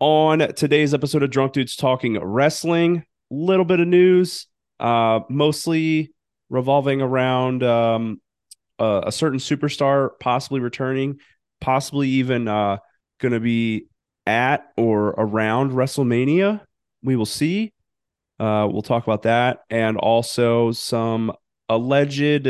On today's episode of Drunk Dudes Talking Wrestling, A little bit of news, uh, mostly revolving around um, a, certain superstar possibly returning, possibly even uh, going to be at or around WrestleMania. We will see. Uh, we'll talk about that and also some alleged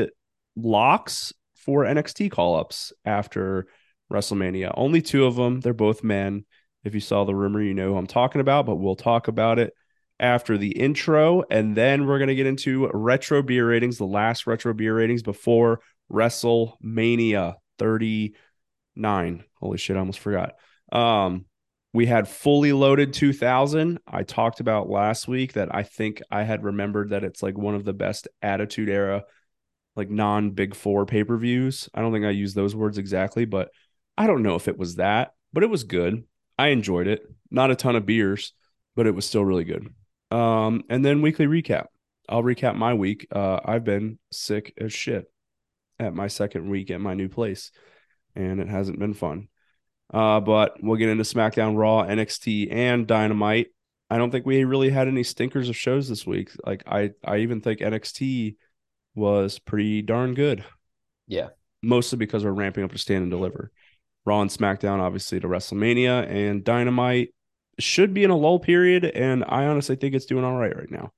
locks for NXT call ups after WrestleMania. Only two of them. They're both men. If you saw the rumor, you know who I'm talking about, but we'll talk about it after the intro. And then we're going to get into retro beer ratings, the last retro beer ratings before WrestleMania 39. Holy shit, I almost forgot. Um, we had fully loaded 2000. I talked about last week that I think I had remembered that it's like one of the best attitude era, like non big four pay per views. I don't think I used those words exactly, but I don't know if it was that, but it was good. I enjoyed it. Not a ton of beers, but it was still really good. Um, and then weekly recap. I'll recap my week. Uh, I've been sick as shit at my second week at my new place, and it hasn't been fun. Uh, but we'll get into SmackDown, Raw, NXT, and Dynamite. I don't think we really had any stinkers of shows this week. Like I, I even think NXT was pretty darn good. Yeah, mostly because we're ramping up to stand and deliver. Raw and SmackDown, obviously, to WrestleMania and Dynamite should be in a lull period, and I honestly think it's doing all right right now.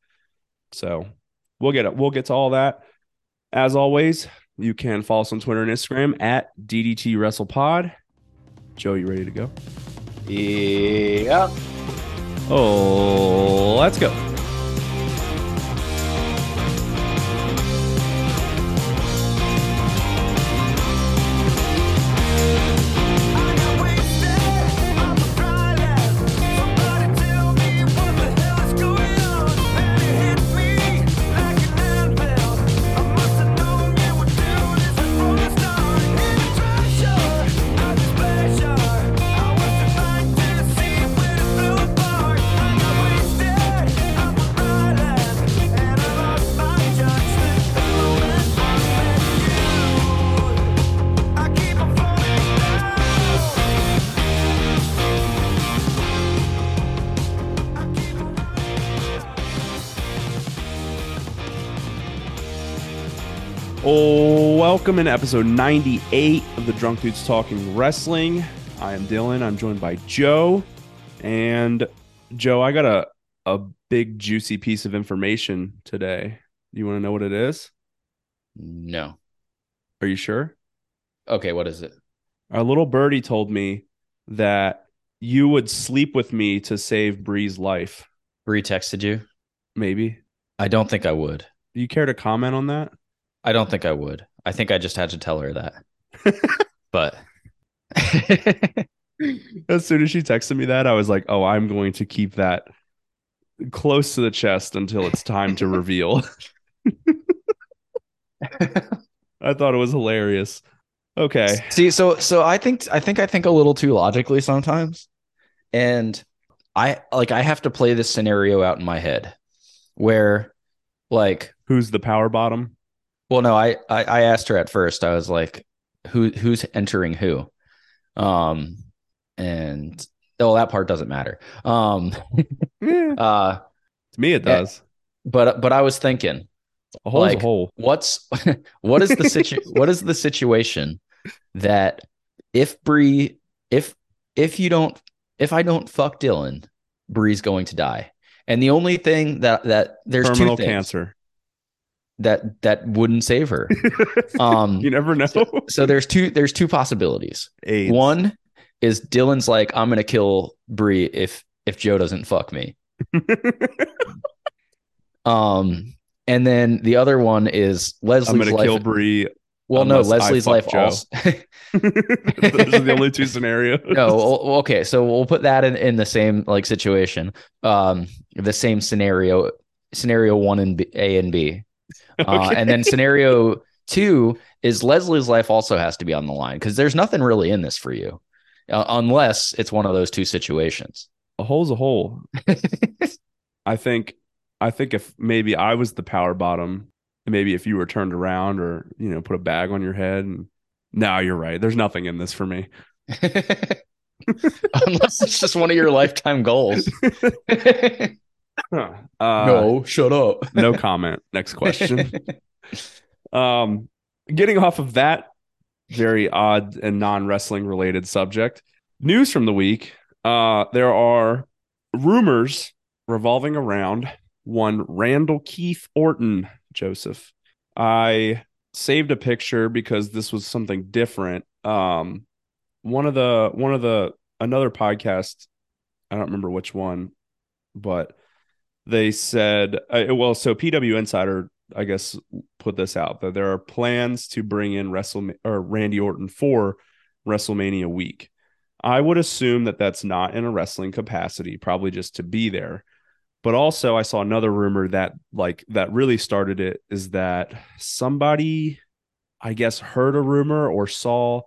So we'll get it. We'll get to all that. As always, you can follow us on Twitter and Instagram at DDT WrestlePod. Joe, you ready to go? Yeah. Oh, let's go. Welcome in episode 98 of the Drunk Dudes Talking Wrestling. I am Dylan. I'm joined by Joe. And Joe, I got a, a big juicy piece of information today. You want to know what it is? No. Are you sure? Okay, what is it? Our little birdie told me that you would sleep with me to save Bree's life. Bree texted you? Maybe. I don't think I would. Do you care to comment on that? I don't think I would. I think I just had to tell her that. but as soon as she texted me that, I was like, "Oh, I'm going to keep that close to the chest until it's time to reveal." I thought it was hilarious. Okay. See, so so I think I think I think a little too logically sometimes. And I like I have to play this scenario out in my head where like who's the power bottom? Well, no, I, I, I asked her at first. I was like, "Who who's entering who?" Um, and oh, that part doesn't matter. Um, uh, to me it does. But but I was thinking, a hole's like, a hole. What's what is the situ what is the situation that if Bree if if you don't if I don't fuck Dylan, Bree's going to die. And the only thing that that there's terminal two things. cancer that that wouldn't save her. Um, you never know. So, so, there's two there's two possibilities. AIDS. One is Dylan's like I'm gonna kill Bree if if Joe doesn't fuck me. um, and then the other one is Leslie's I'm gonna life. kill Bree. Well, no, Leslie's life Joe. also. Those are the only two scenarios. no, okay, so we'll put that in, in the same like situation. Um, the same scenario, scenario one and B, A and B. Uh, and then scenario two is Leslie's life also has to be on the line because there's nothing really in this for you, uh, unless it's one of those two situations. A hole's a hole. I think. I think if maybe I was the power bottom, maybe if you were turned around or you know put a bag on your head, and now you're right. There's nothing in this for me. Unless it's just one of your lifetime goals. Uh, no, shut up. no comment. Next question. Um, getting off of that very odd and non wrestling related subject, news from the week. Uh, there are rumors revolving around one Randall Keith Orton, Joseph. I saved a picture because this was something different. Um, one of the one of the another podcast, I don't remember which one, but they said, uh, well, so PW Insider, I guess, put this out that there are plans to bring in Wrestle or Randy Orton for WrestleMania week. I would assume that that's not in a wrestling capacity, probably just to be there. But also, I saw another rumor that like that really started it is that somebody, I guess, heard a rumor or saw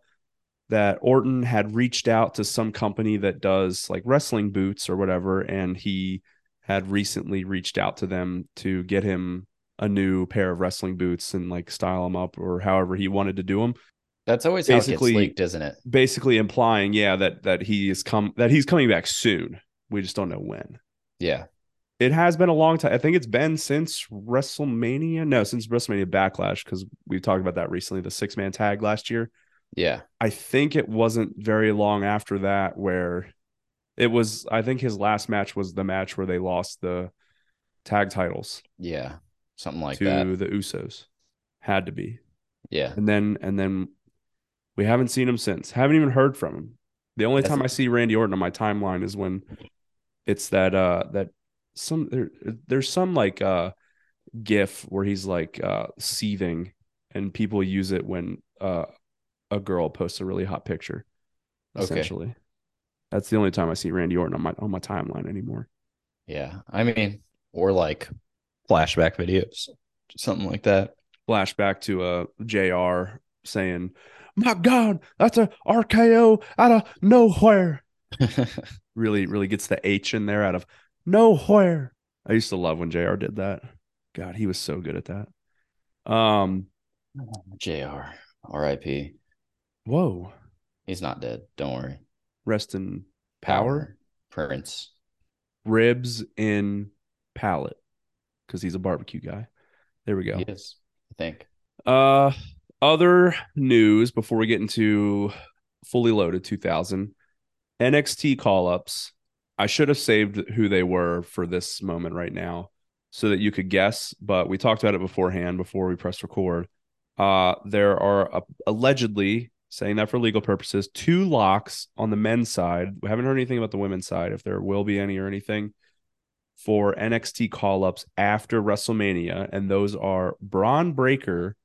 that Orton had reached out to some company that does like wrestling boots or whatever, and he had recently reached out to them to get him a new pair of wrestling boots and like style them up or however he wanted to do them. That's always basically, how it leaked, isn't it? Basically implying, yeah, that that he is come that he's coming back soon. We just don't know when. Yeah. It has been a long time. I think it's been since WrestleMania. No, since WrestleMania Backlash, because we talked about that recently, the six man tag last year. Yeah. I think it wasn't very long after that where it was I think his last match was the match where they lost the tag titles. Yeah. Something like that. to that. the Usos. Had to be. Yeah. And then and then we haven't seen him since. Haven't even heard from him. The only That's time I see Randy Orton on my timeline is when it's that uh that some there there's some like uh gif where he's like uh seething and people use it when uh a girl posts a really hot picture essentially okay. That's the only time i see randy orton on my on my timeline anymore yeah i mean or like flashback videos something like that flashback to a jr saying my god that's a rko out of nowhere really really gets the h in there out of nowhere i used to love when jr did that god he was so good at that um jr rip Whoa. He's not dead. Don't worry. Rest in power. Prince. Ribs in palate. Because he's a barbecue guy. There we go. Yes, I think. Uh other news before we get into fully loaded 2000 NXT call ups. I should have saved who they were for this moment right now so that you could guess, but we talked about it beforehand before we pressed record. Uh, there are uh, allegedly saying that for legal purposes. Two locks on the men's side. We haven't heard anything about the women's side, if there will be any or anything for NXT call ups after WrestleMania. And those are Bron Breakker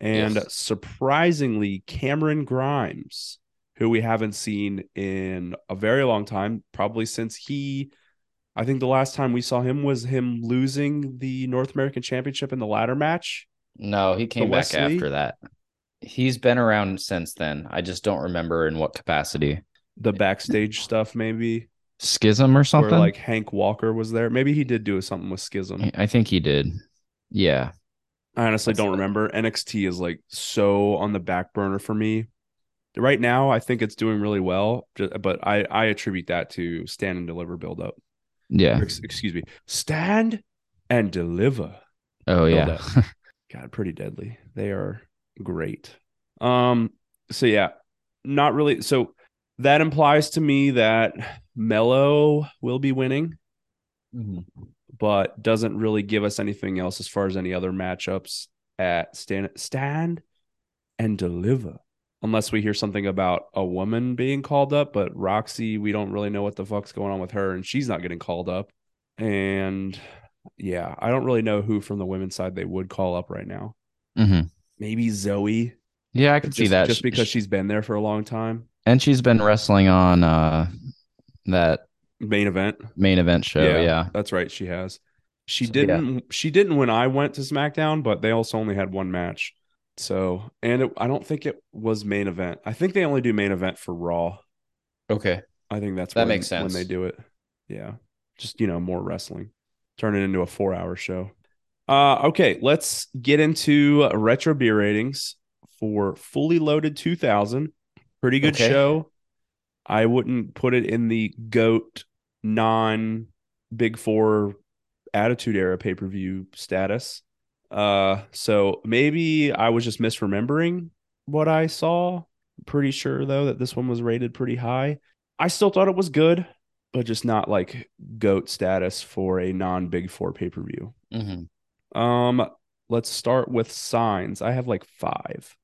and yes. surprisingly Cameron Grimes, who we haven't seen in a very long time, probably since he. I think the last time we saw him was him losing the North American Championship in the ladder match. No, he came back after that. He's been around since then. I just don't remember in what capacity. The backstage stuff, maybe Schism or something. Like Hank Walker was there. Maybe he did do something with Schism. I think he did. Yeah. I honestly That's don't remember. NXT is like so on the back burner for me. Right now, I think it's doing really well, but I I attribute that to stand and deliver build up. Yeah. Or, excuse me. Stand and deliver. Oh yeah. God, pretty deadly. They are great. Um, so yeah, not really. So that implies to me that Melo will be winning, mm-hmm. but doesn't really give us anything else as far as any other matchups at stand stand and deliver. Unless we hear something about a woman being called up, but Roxy, we don't really know what the fuck's going on with her, and she's not getting called up. And yeah, I don't really know who from the women's side they would call up right now. Mm-hmm maybe Zoe. Yeah, I can just, see that. Just because she's been there for a long time. And she's been wrestling on uh that main event. Main event show, yeah. yeah. That's right, she has. She so, didn't yeah. she didn't when I went to SmackDown, but they also only had one match. So, and it, I don't think it was main event. I think they only do main event for Raw. Okay. I think that's that when, makes sense when they do it. Yeah. Just, you know, more wrestling. Turn it into a four hour show. Uh, okay, let's get into retro beer ratings for fully loaded 2000. Pretty good okay. show. I wouldn't put it in the GOAT non Big Four Attitude Era pay per view status. Uh, so maybe I was just misremembering what I saw. Pretty sure though that this one was rated pretty high. I still thought it was good, but just not like GOAT status for a non Big Four pay per view. Mm-hmm. Um, let's start with signs. I have like five.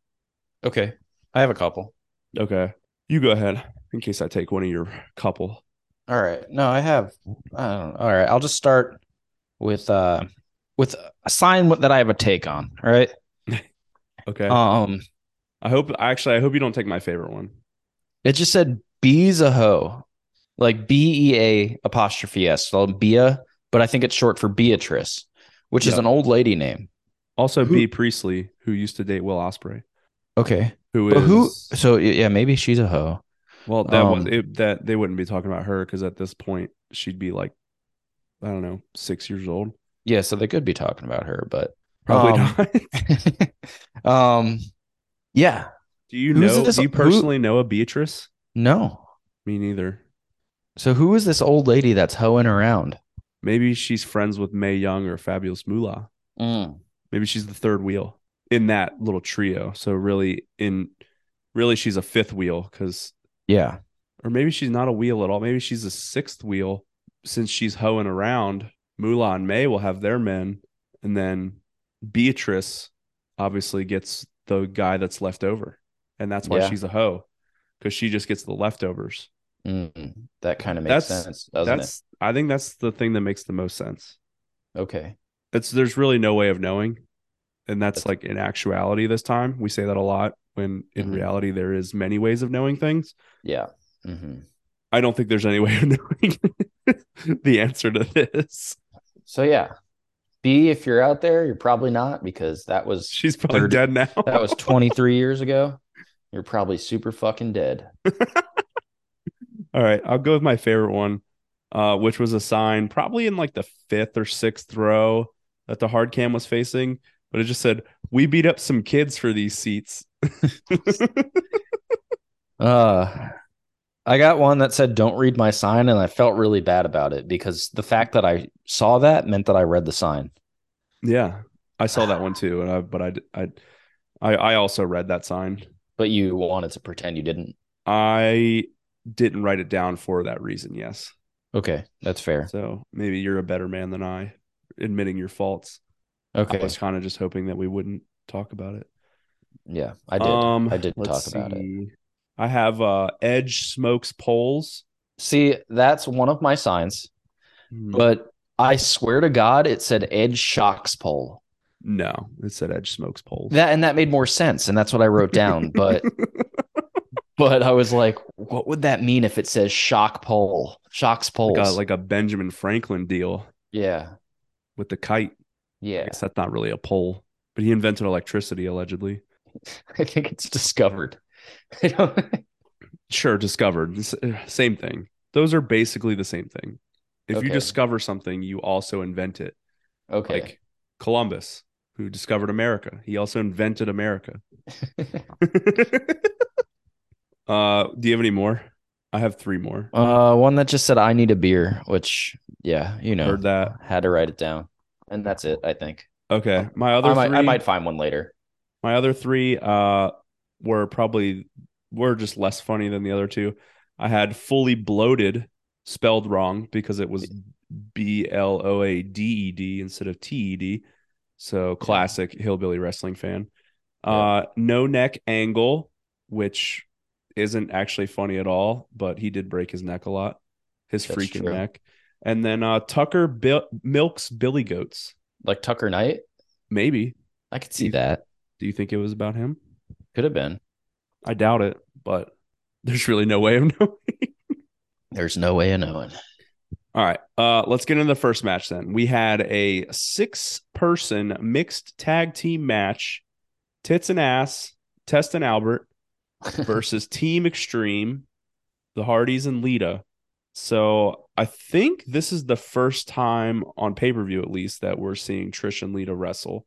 Okay. I have a couple. Okay. You go ahead in case I take one of your couple. All right. No, I have. I don't know. All right. I'll just start with uh with a sign that I have a take on. All right. Okay. Um, I hope actually I hope you don't take my favorite one. it just said B's a hoe, like B E A apostrophe S, so Bea, but I think it's short for Beatrice, which is an old lady name. Also, Who- Bea Priestley, who used to date Will Ospreay, Okay. who But who? So yeah, maybe she's a hoe. well that was um, it, that they wouldn't be talking about her because at this point she'd be like I don't know six years old. Yeah, so they could be talking about her, but Probably Um, not. um, yeah, do you who's know? this- do you who- personally know a Beatrice? no. Me neither. So who is this old lady that's hoeing around? Maybe she's friends with Mae Young or Fabulous Moolah. Mm. Maybe she's the third wheel in that little trio. So really, in really, she's a fifth wheel because, Yeah, or maybe she's not a wheel at all. Maybe she's a sixth wheel since she's hoeing around. Moolah and May will have their men, and then Beatrice obviously gets the guy that's left over, and that's why Yeah. she's a hoe because she just gets the leftovers. Mm, that kind of makes That's- sense, doesn't that's I think that's the thing that makes the most sense. Okay. it's there's really no way of knowing and that's That's- like in actuality this time we say that a lot when in Mhm. reality there is many ways of knowing things Yeah. hmm i don't think there's any way of knowing the answer to this So yeah, B, if you're out there, you're probably not because that was she's probably Third- dead now that was 23 years ago. You're probably super fucking dead. All right i'll go with my favorite one uh which was a sign probably in like the fifth or sixth row that the hard cam was facing but it just said we beat up some kids for these seats Uh I got one that said don't read my sign and I felt really bad about it because the fact that I saw that meant that I read the sign. yeah i saw that one too and I, but I, I i i also read that sign But you wanted to pretend you didn't. I didn't write it down for that reason. Yes. Okay, that's fair. So maybe you're a better man than I, admitting your faults. Okay. I was kind of just hoping that we wouldn't talk about it. Yeah, I did. Um, I did talk about it. I have uh Edge smokes poles. See, that's one of my signs, Hmm, but I swear to God, it said Edge shocks pole. no, it said Edge smokes poles. That and that made more sense, and that's what I wrote down. But but I was like, what would that mean if it says shock pole? Shocks poles. like a, like a Benjamin Franklin deal yeah, with the kite. I yeah. guess that's not really a pole, but he invented electricity allegedly. I think it's discovered. Sure, discovered. Uh, same thing. Those are basically the same thing. If you discover something, you also invent it. okay. Like Columbus, who discovered America. He also invented America. uh, do you have any more? I have three more. uh, one that just said I need a beer, which yeah, you know, Heard that. had to write it down, and that's it. I think Okay. My other I might three I might find one later. my other three uh were probably were just less funny than the other two. I had fully bloated spelled wrong because it was B L O A D E D instead of T E D. So classic hillbilly wrestling fan. Uh no neck angle, which isn't actually funny at all, but he did break his neck a lot. His That's freaking true. neck. And then uh Tucker Bil- milks Billy Goats. Like Tucker Knight, Maybe. I could see You- that. Do you think it was about him? Could have been. I doubt it, but there's really no way of knowing. There's no way of knowing. All right. Uh let's get into the first match then. We had a six person mixed tag team match. Tits and ass, Test and Albert versus Team Extreme, the Hardys and Lita. So I think this is the first time on pay-per-view at least that we're seeing Trish and Lita wrestle.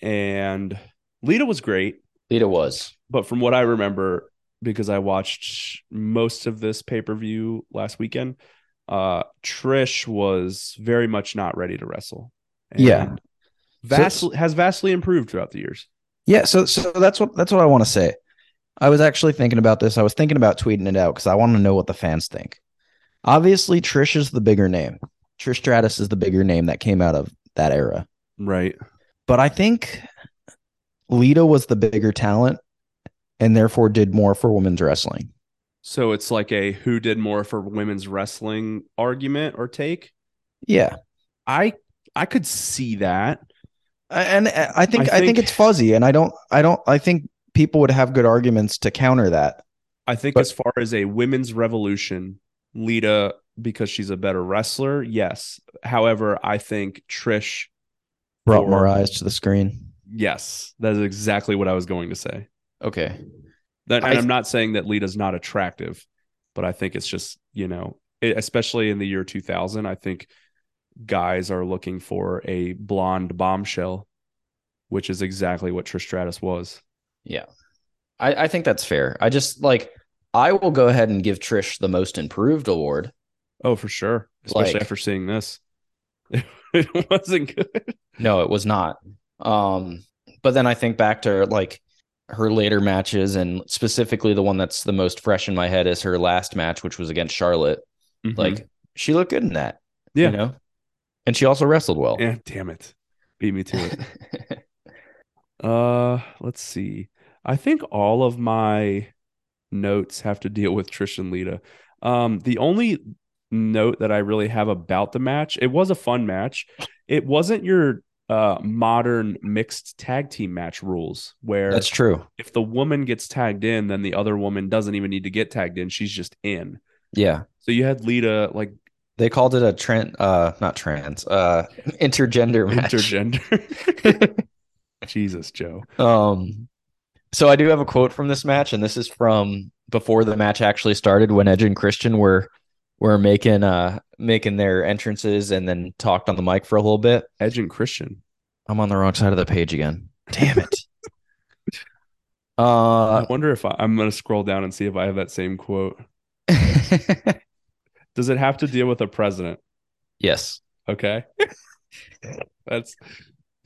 And Lita was great, Lita was. but from what I remember, because I watched most of this pay per view last weekend. Uh, Trish was very much not ready to wrestle. Yeah. vastly has vastly improved throughout the years. Yeah, so so that's what that's what I want to say. I was actually thinking about this. I was thinking about tweeting it out because I want to know what the fans think. Obviously, Trish is the bigger name. Trish Stratus is the bigger name that came out of that era. Right. But I think Lita was the bigger talent and therefore did more for women's wrestling. So it's like a who did more for women's wrestling argument or take. Yeah. I I could see that. And uh, I think I think, I think it's fuzzy and I don't I don't I think people would have good arguments to counter that. I think But- as far as a women's revolution, Lita because she's a better wrestler, yes. However, I think Trish Brought Or- more eyes to the screen. Yes, that is exactly what I was going to say. Okay. That, I and th- I'm not saying that Lita's not attractive, but I think it's just you know, it, especially in the year 2000, I think guys are looking for a blonde bombshell, which is exactly what Trish Stratus was. Yeah. I, I think that's fair. I just like I will go ahead and give Trish the most improved award. Oh, for sure, especially Like- after seeing this. it wasn't good. No, it was not. Um, but then I think back to like her later matches and specifically the one that's the most fresh in my head is her last match, which was against Charlotte. Like she looked good in that. Mm-hmm. yeah, You know? And she also wrestled well. yeah. Damn it, beat me to it. Uh, let's see. I think all of my notes have to deal with Trish and Lita. Um, the only note that I really have about the match, it was a fun match. It wasn't your uh modern mixed tag team match rules where That's true. if the woman gets tagged in, then the other woman doesn't even need to get tagged in. She's just in. Yeah. So you had Lita like They called it a trend uh not trans, uh intergender match. intergender. Jesus, Joe. Um, so I do have a quote from this match, and this is from before the match actually started when Edge and Christian were were making uh making their entrances and then talked on the mic for a little bit. Edge and Christian. I'm on the wrong side of the page again. Damn it. uh I wonder if I, I'm going to scroll down and see if I have that same quote. Does it have to deal with a president? yes. Okay. that's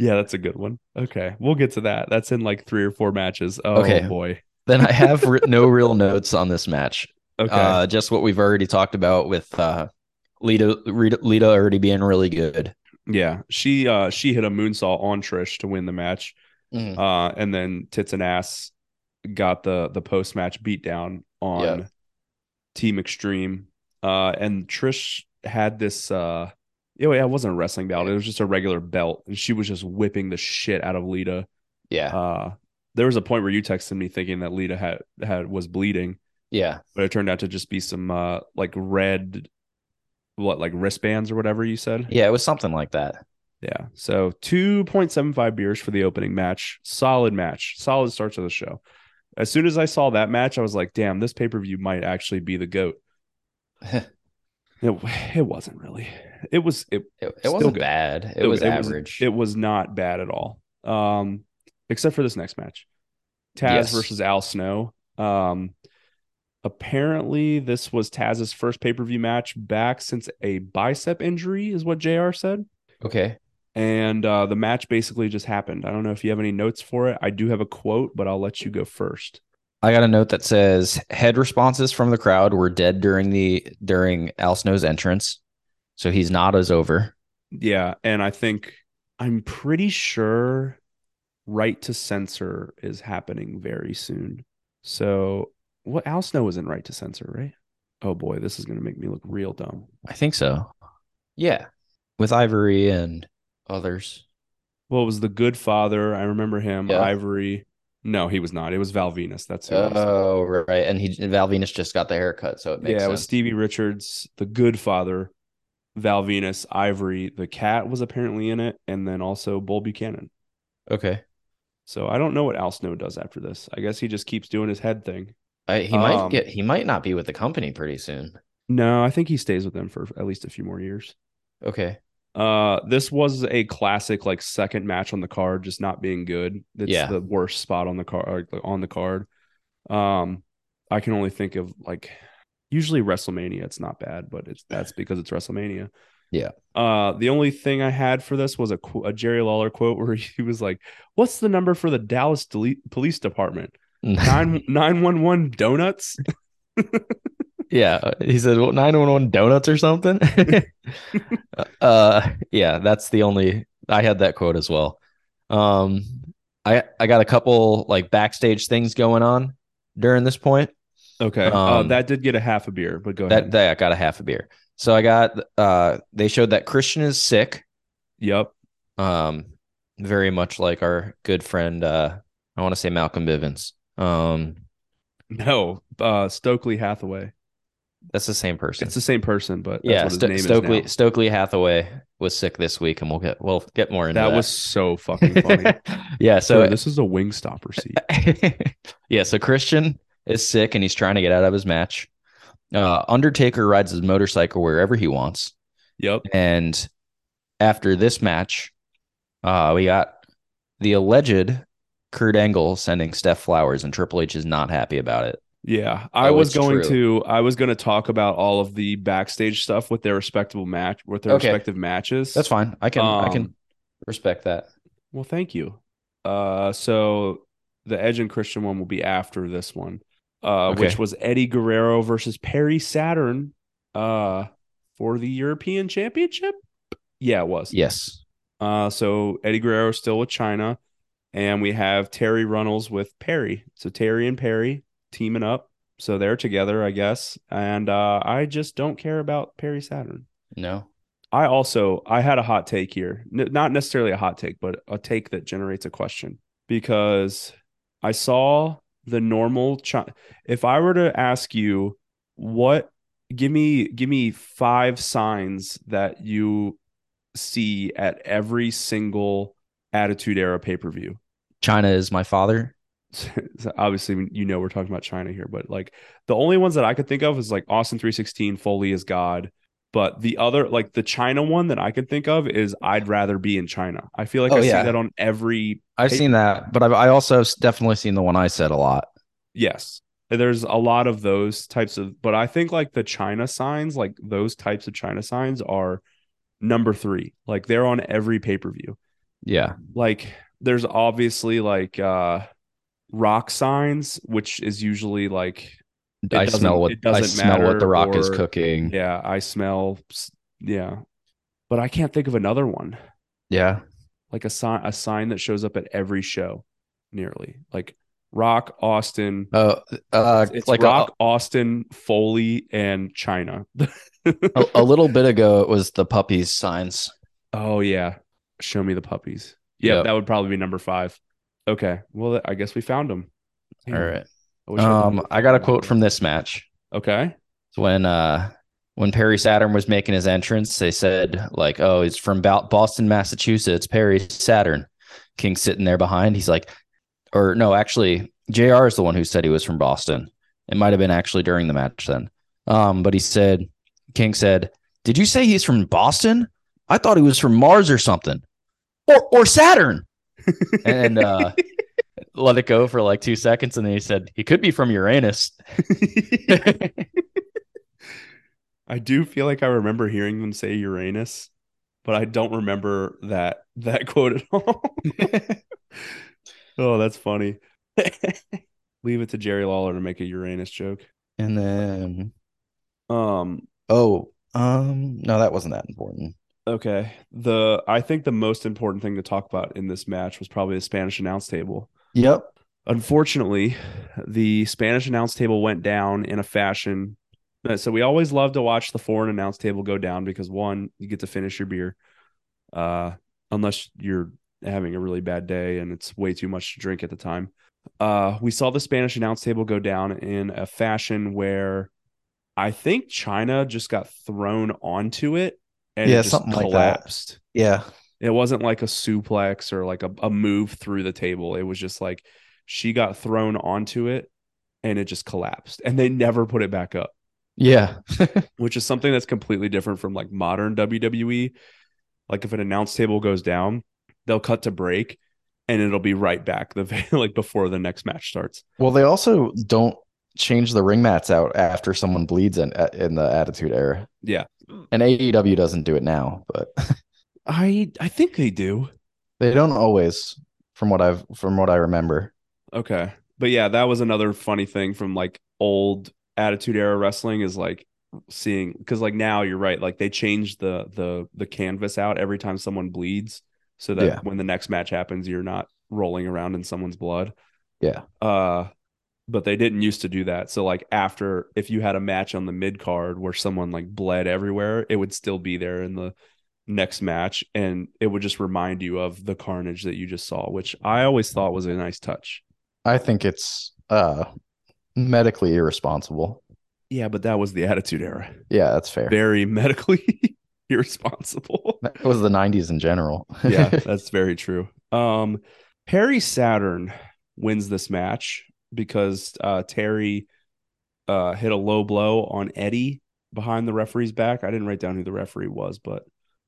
yeah, that's a good one. Okay. We'll get to that. That's in like three or four matches. Oh Okay. boy. Then I have re- no real notes on this match. Okay. Uh just what we've already talked about with uh Lita Rita, Lita already being really good. yeah. She uh she hit a moonsault on Trish to win the match. Mhm. Uh and then Tits and Ass got the the post match beatdown on Yeah. Team Extreme. Uh and Trish had this uh yeah, it wasn't a wrestling belt. It was just a regular belt, and she was just whipping the shit out of Lita. Yeah. Uh, there was a point where you texted me thinking that Lita had had was bleeding, yeah. but it turned out to just be some uh like red, what like wristbands or whatever you said. Yeah, it was something like that. Yeah. So two point seven five beers for the opening match. Solid match. Solid start to the show. As soon as I saw that match, I was like, "Damn, this pay per view might actually be the goat." It it wasn't really. It was it It, it wasn't good. bad. It, was average. it was not bad at all. Um, except for this next match, Taz Yes. versus Al Snow. Um, apparently this was Taz's first pay per view match back since a bicep injury, is what Jr. said. okay. And uh, the match basically just happened. I don't know if you have any notes for it. I do have a quote, but I'll let you go first. I got a note that says head responses from the crowd were dead during the during Al Snow's entrance. So he's not as over. Yeah, and I think I'm pretty sure right to censor is happening very soon. So what Al Snow was in right to censor, right? Oh boy, this is gonna make me look real dumb. I think so. Yeah. With Ivory and others. Well, it was the Good Father. I remember him. Yeah. Ivory. No, he was not. It was Val Venis. That's who. Oh, right. And he Val Venis just got the haircut, so it makes yeah, it was Stevie Richards, the Good Father, Val Venis, Ivory. The cat was apparently in it, and then also Bull Buchanan. okay. So I don't know what Al Snow does after this. I guess he just keeps doing his head thing. I, he might Um, get he might not be with the company pretty soon. No, I think he stays with them for at least a few more years. Okay. Uh, this was a classic like second match on the card, just not being good. It's Yeah. the worst spot on the card on the card. Um, I can only think of like usually WrestleMania. It's not bad, but it's that's because it's WrestleMania. Yeah. Uh, the only thing I had for this was a, a Jerry Lawler quote where he was like, "What's the number for the Dallas Police Department? Nine nine one one donuts." yeah, he said well, nine one one donuts or something. uh, yeah, that's the only I had that quote as well. Um, I I got a couple like backstage things going on during this point. Okay, uh, um, uh, that did get a half a beer, but go that, ahead. That got a half a beer. So I got uh they showed that Christian is sick. Yep. Um very much like our good friend uh I want to say Malcolm Bivens. Um no, uh Stokely Hathaway. That's the same person. It's the same person, but yeah, St- Stokely Stokely Hathaway was sick this week, and we'll get we'll get more into that. That was so fucking funny. yeah, so this is a wing stopper seat. yeah, so Christian is sick and he's trying to get out of his match. Uh, Undertaker rides his motorcycle wherever he wants. Yep. And after this match, uh, we got the alleged Kurt Angle sending Steph flowers, and Triple H is not happy about it. Yeah, I oh, was going true. to I was going to talk about all of the backstage stuff with their respectable match with their okay. respective matches. That's fine. I can um, I can um, respect that. Well, thank you. Uh, so the Edge and Christian one will be after this one uh, okay. which was Eddie Guerrero versus Perry Saturn uh, for the European Championship. Yeah, it was. Yes. Uh, so Eddie Guerrero still with Chyna, and we have Terri Runnels with Perry. So Terri and Perry teaming up. So they're together, I guess. And uh, I just don't care about Perry Saturn. No. I also I had a hot take here. N- not necessarily a hot take, but a take that generates a question because I saw the normal chi- if I were to ask you what give me give me five signs that you see at every single attitude era pay-per-view. Chyna is my father. Obviously you know we're talking about Chyna here but like the only ones that i could think of is like austin 316 foley is god but the other like the Chyna one that i can think of is i'd rather be in chyna i feel like oh, i yeah. see that on every i've seen that but I've, i also definitely seen the one i said a lot Yes. There's a lot of those types of, but I think like the Chyna signs, like those types of Chyna signs are number three. Like they're on every pay per view. Yeah. Like there's obviously like uh rock signs, which is usually like I smell what I smell what the rock or, is cooking. Yeah, I smell yeah. But I can't think of another one. Yeah. Like a sign a sign that shows up at every show nearly. Like Rock, Austin. Uh, uh it's like Rock, a, Austin, Foley, and Chyna. a, a, little bit ago, it was the puppies signs. Oh yeah, show me the puppies. Yeah, yep. that would probably be number five. Okay, well, I guess we found them. All right. I um, I, got a quote from this match. Okay. When uh when Perry Saturn was making his entrance, they said like, "Oh, he's from Boston, Massachusetts." Perry Saturn. King sitting there behind. He's like, or no, actually, JR is the one who said he was from Boston. It might have been actually during the match then. Um, but he said, King said, Did you say he's from Boston? I thought he was from Mars or something. Or or Saturn. and uh let it go for like two seconds, and then he said he could be from Uranus. I do feel like I remember hearing them say Uranus, but I don't remember that that quote at all. Oh, that's funny. Leave it to Jerry Lawler to make a Uranus joke. And then um oh, um no, that wasn't that important. Okay. The I think the most important thing to talk about in this match was probably the Spanish announce table. Yep. Unfortunately, the Spanish announce table went down in a fashion. So we always love to watch the foreign announce table go down because one, you get to finish your beer. Uh unless you're having a really bad day and it's way too much to drink at the time. Uh, we saw the Spanish announce table go down in a fashion where I think Chyna just got thrown onto it and yeah, it something collapsed. Like that. Yeah. It wasn't like a suplex or like a, a move through the table. It was just like she got thrown onto it and it just collapsed and they never put it back up. Yeah. which is something that's completely different from like modern WWE. Like if an announce table goes down, they'll cut to break and it'll be right back the like before the next match starts. Well, they also don't change the ring mats out after someone bleeds in in the Attitude Era. Yeah. And AEW doesn't do it now, but I I think they do. they don't always, from what I've from what I remember. Okay. But yeah, that was another funny thing from like old Attitude Era wrestling is like seeing because like now you're right, like they change the the the canvas out every time someone bleeds so that Yeah. when the next match happens, you're not rolling around in someone's blood. Yeah. Uh but they didn't used to do that. So like after if you had a match on the mid card where someone like bled everywhere, it would still be there in the next match and it would just remind you of the carnage that you just saw, which I always thought was a nice touch. I think it's uh medically irresponsible. Yeah, but that was the attitude era. Yeah, that's fair. Very medically irresponsible. That was the 90s in general. yeah, that's very true. Um Perry Saturn wins this match because uh Terri uh hit a low blow on Eddie behind the referee's back. I didn't write down who the referee was, but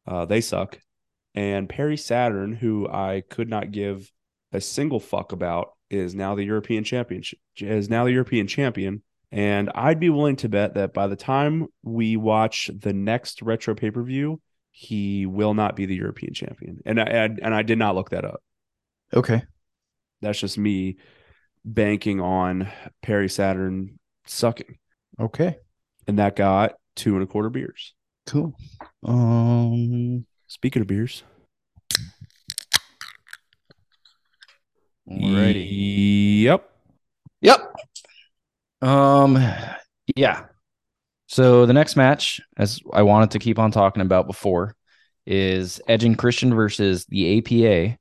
uh they suck. And Perry Saturn, who I could not give a single fuck about, is now the European championship is now the European champion. And I'd be willing to bet that by the time we watch the next retro pay per view, he will not be the European champion. And I and, and I did not look that up. okay. That's just me banking on Perry Saturn sucking. Okay. And that got two and a quarter beers. Cool. Um Speaking of beers, alrighty. Yep. Yep. Um yeah. So the next match, as I wanted to keep on talking about before, is Edge and Christian versus the APA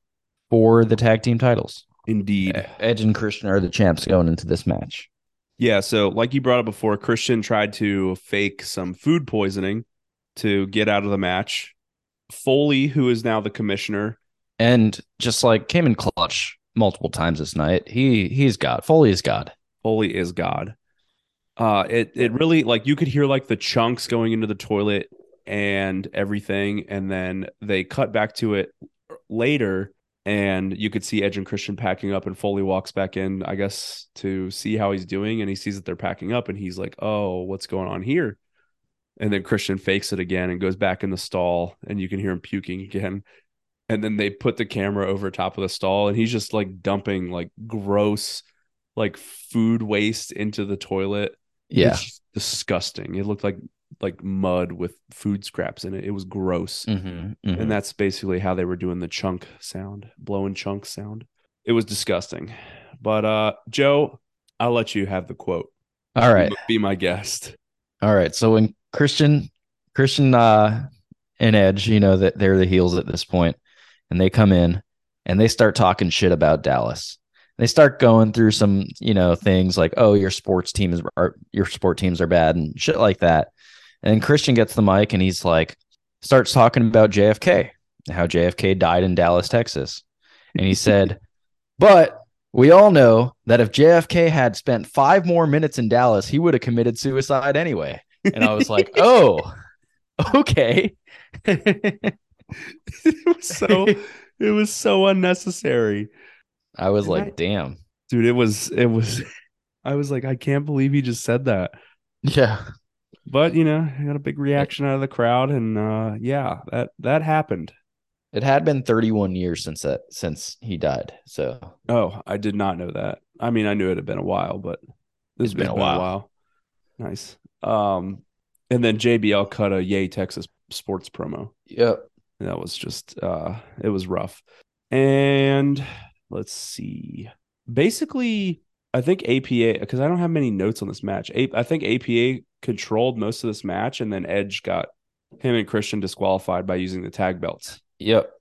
for the tag team titles. Indeed. Edge and Christian are the champs going into this match. Yeah. So, like you brought up before, Christian tried to fake some food poisoning to get out of the match. Foley, who is now the commissioner, And just like came in clutch multiple times this night. He he's God. Foley is God. Foley is God. Uh, it it really like you could hear like the chunks going into the toilet and everything, and then they cut back to it later, and you could see Edge and Christian packing up, and Foley walks back in, I guess, to see how he's doing, and he sees that they're packing up, and he's like, "Oh, what's going on here?" And then Christian fakes it again and goes back in the stall, and you can hear him puking again. And then they put the camera over top of the stall, and he's just like dumping like gross, like food waste into the toilet. Yeah. It's disgusting. It looked like like mud with food scraps in it. It was gross. Mhm, mhm. And that's basically how they were doing the chunk sound, blowing chunk sound. It was disgusting. But uh Joe, I'll let you have the quote. All right. Be my guest. All right. So when Christian, Christian, uh, and Edge, you know that they're the heels at this point, and they come in and they start talking shit about Dallas. They start going through some, you know, things like, "Oh, your sports team is, are, your sport teams are bad," and shit like that. And Christian gets the mic and he's like, starts talking about JFK, how JFK died in Dallas, Texas, and he said, "But." We all know that if JFK had spent five more minutes in Dallas, he would have committed suicide anyway. And I was like, oh, okay. it was so it was so unnecessary. I was And like, I- damn. Dude, it was it was I was like, I can't believe he just said that. Yeah. But you know, I got a big reaction out of the crowd, and uh yeah, that that happened. It had been 31 years since that since he died. So Oh, I did not know that. I mean, I knew it had been a while, but this It's been a while. Nice. Um, and then JBL cut a Yay Texas sports promo. yep. That was just uh it was rough. And let's see. Basically, I think APA because I don't have many notes on this match. A- I think APA controlled most of this match, and then Edge got him and Christian disqualified by using the tag belts. Yep.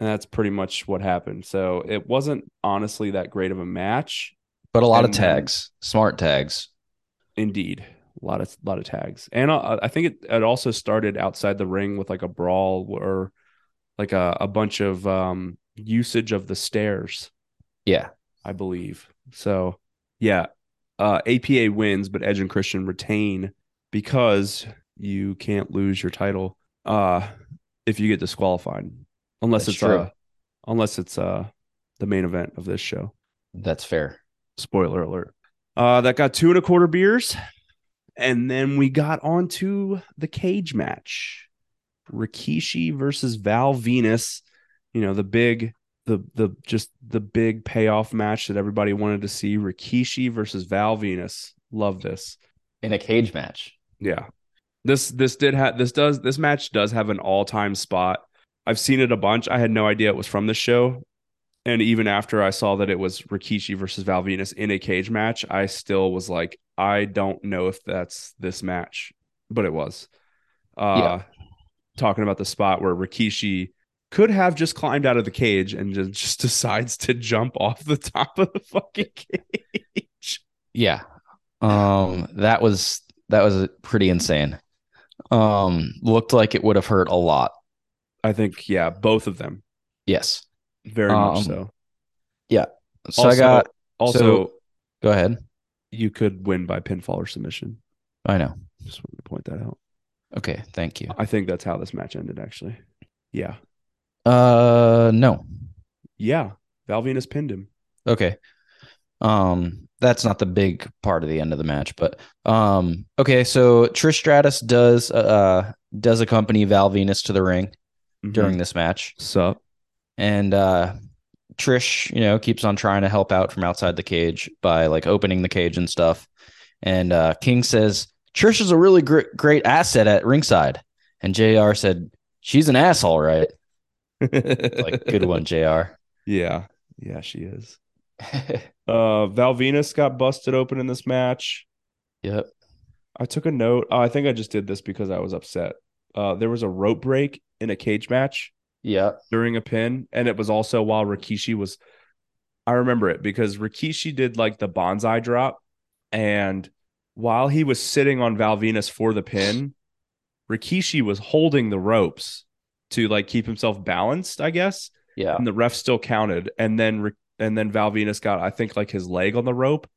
And that's pretty much what happened. So it wasn't honestly that great of a match. But a lot And of tags, smart tags. Indeed, a lot of lot of tags, and uh, I think it, it also started outside the ring with like a brawl or like a, a bunch of um, usage of the stairs, Yeah. I believe. So yeah, uh, APA wins, but Edge and Christian retain because you can't lose your title uh, if you get disqualified, unless That's it's true. uh, unless it's uh, the main event of this show. That's fair. Spoiler alert. Uh, that got two and a quarter beers. And then we got on to the cage match. Rikishi versus Val Venis. You know, the big, the the just the big payoff match that everybody wanted to see. Rikishi versus Val Venis. Love this. In a cage match. Yeah. This this did have this does this match does have an all-time spot. I've seen it a bunch. I had no idea it was from the show. And even after I saw that it was Rikishi versus Val Venis in a cage match, I still was like, I don't know if that's this match, but it was. Uh, Yeah. Talking about the spot where Rikishi could have just climbed out of the cage and just, just decides to jump off the top of the fucking cage. Yeah. Um that was that was pretty insane. Um looked like it would have hurt a lot. I think, yeah, both of them. Yes. Very Um, much so. Yeah. So I got Also, so- go ahead. You could win by pinfall or submission. I know. Just wanted to point that out. Okay, thank you. I think that's how this match ended, actually. Yeah. Uh no. Yeah. Val Venis pinned him. Okay. Um, that's not the big part of the end of the match, but um, okay. So Trish Stratus does uh does accompany Val Venis to the ring Mm-hmm. during this match, Sup. and uh, Trish, you know, keeps on trying to help out from outside the cage by like opening the cage and stuff. And uh, King says Trish is a really great great asset at ringside, and Jr. said she's an asshole, right? Like good one, Jr. Yeah. Yeah, she is. Uh Val Venis got busted open in this match. yep. I took a note. Oh, I think I just did this because I was upset. Uh there was a rope break in a cage match Yep. during a pin, and it was also while Rikishi was I remember it because Rikishi did like the banzai drop, and while he was sitting on Val Venis for the pin, Rikishi was holding the ropes to like keep himself balanced, I guess. Yeah. and the ref still counted and then and then Val Venis got I think like his leg on the rope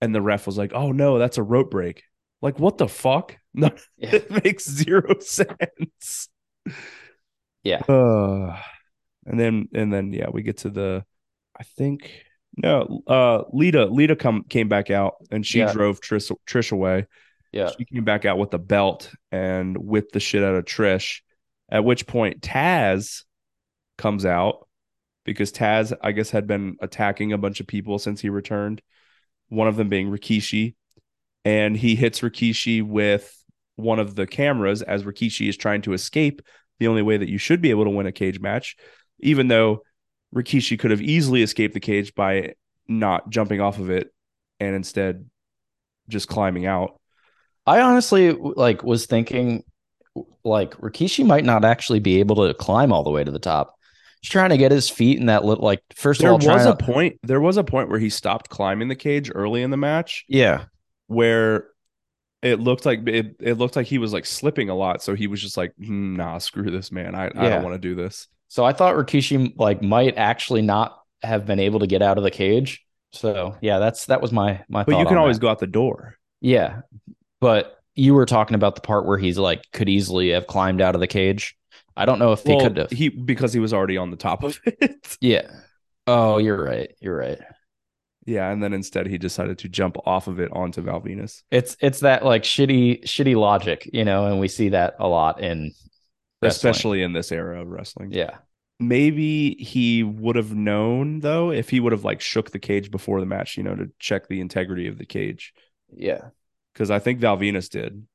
and the ref was like oh no that's a rope break like what the fuck no Yeah. it makes zero sense Yeah. uh, and then and then yeah we get to the I think no uh Lita Lita come came back out and she Yeah. drove Trish Trish away Yeah. she came back out with the belt and whipped the shit out of Trish. At which point Taz comes out because Taz, I guess, had been attacking a bunch of people since he returned. One of them being Rikishi, and he hits Rikishi with one of the cameras as Rikishi is trying to escape. The only way that you should be able to win a cage match, even though Rikishi could have easily escaped the cage by not jumping off of it and instead just climbing out. I honestly like was thinking like Rikishi might not actually be able to climb all the way to the top. He's trying to get his feet in that little like first there of all was a to- point there was a point where he stopped climbing the cage early in the match yeah. where it looked like it, it looked like he was like slipping a lot so he was just like "Hmm, nah screw this man i, I don't want to do this So I thought Rikishi like might actually not have been able to get out of the cage. So yeah, that's that was my my but you can always that. go out the door Yeah. But you were talking about the part where he's like could easily have climbed out of the cage. I don't know if he could have. he because he was already on the top of it yeah. Oh, you're right. You're right. Yeah and then instead he decided to jump off of it onto val venis It's it's that like shitty shitty logic, you know, and we see that a lot in wrestling. especially in this era of wrestling yeah. maybe he would have known though if he would have like shook the cage before the match you know to check the integrity of the cage Yeah. because I think Val Venis did,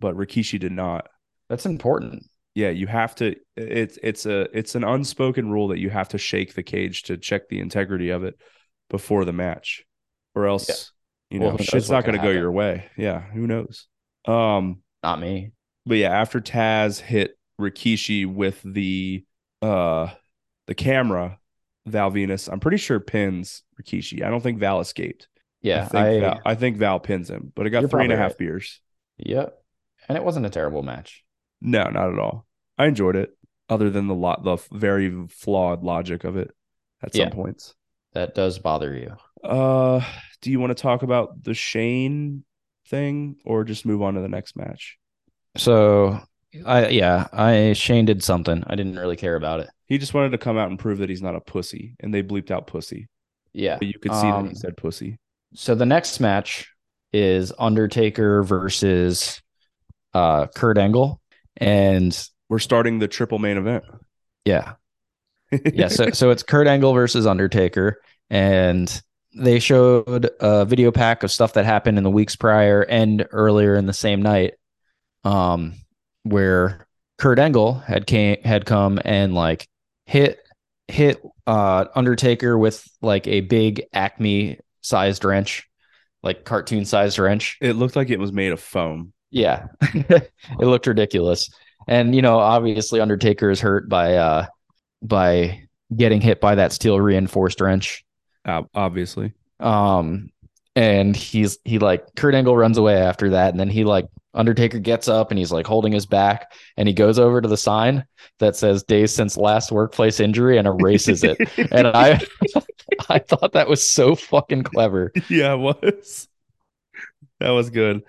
but Rikishi did not. That's important. Yeah, you have to. It's it's a it's an unspoken rule that you have to shake the cage to check the integrity of it before the match, or else Yeah. you know knows shit's not going to go your way. Yeah, who knows? Um, Not me. but yeah, after Taz hit Rikishi with the uh the camera, Val Venis, I'm pretty sure pins Rikishi. I don't think Val escaped. Yeah. I think, I, Val, I think Val pins him, but it got three and a half right. beers. Yep. And it wasn't a terrible match. No, not at all. I enjoyed it, other than the lot the very flawed logic of it at some Yeah. points. That does bother you. Uh, do you want to talk about the Shane thing, or just move on to the next match? So I yeah, I Shane did something. I didn't really care about it. He just wanted to come out and prove that he's not a pussy, and they bleeped out pussy. Yeah. But you could see that Um, he said pussy. So the next match is Undertaker versus uh Kurt Angle. And We're starting the triple main event. yeah. Yeah. So so it's Kurt Angle versus Undertaker. And they showed a video pack of stuff that happened in the weeks prior and earlier in the same night. Um, where Kurt Angle had came had come and like hit hit uh Undertaker with like a big Acme sized wrench, like cartoon sized wrench. it looked like it was made of foam. Yeah. it looked ridiculous. And you know, obviously Undertaker is hurt by uh by getting hit by that steel reinforced wrench. ob- Obviously. Um and he's he like Kurt Angle runs away after that and then he like Undertaker gets up and he's like holding his back and he goes over to the sign that says days since last workplace injury and erases it. And I I thought that was so fucking clever. yeah, it was. That was good.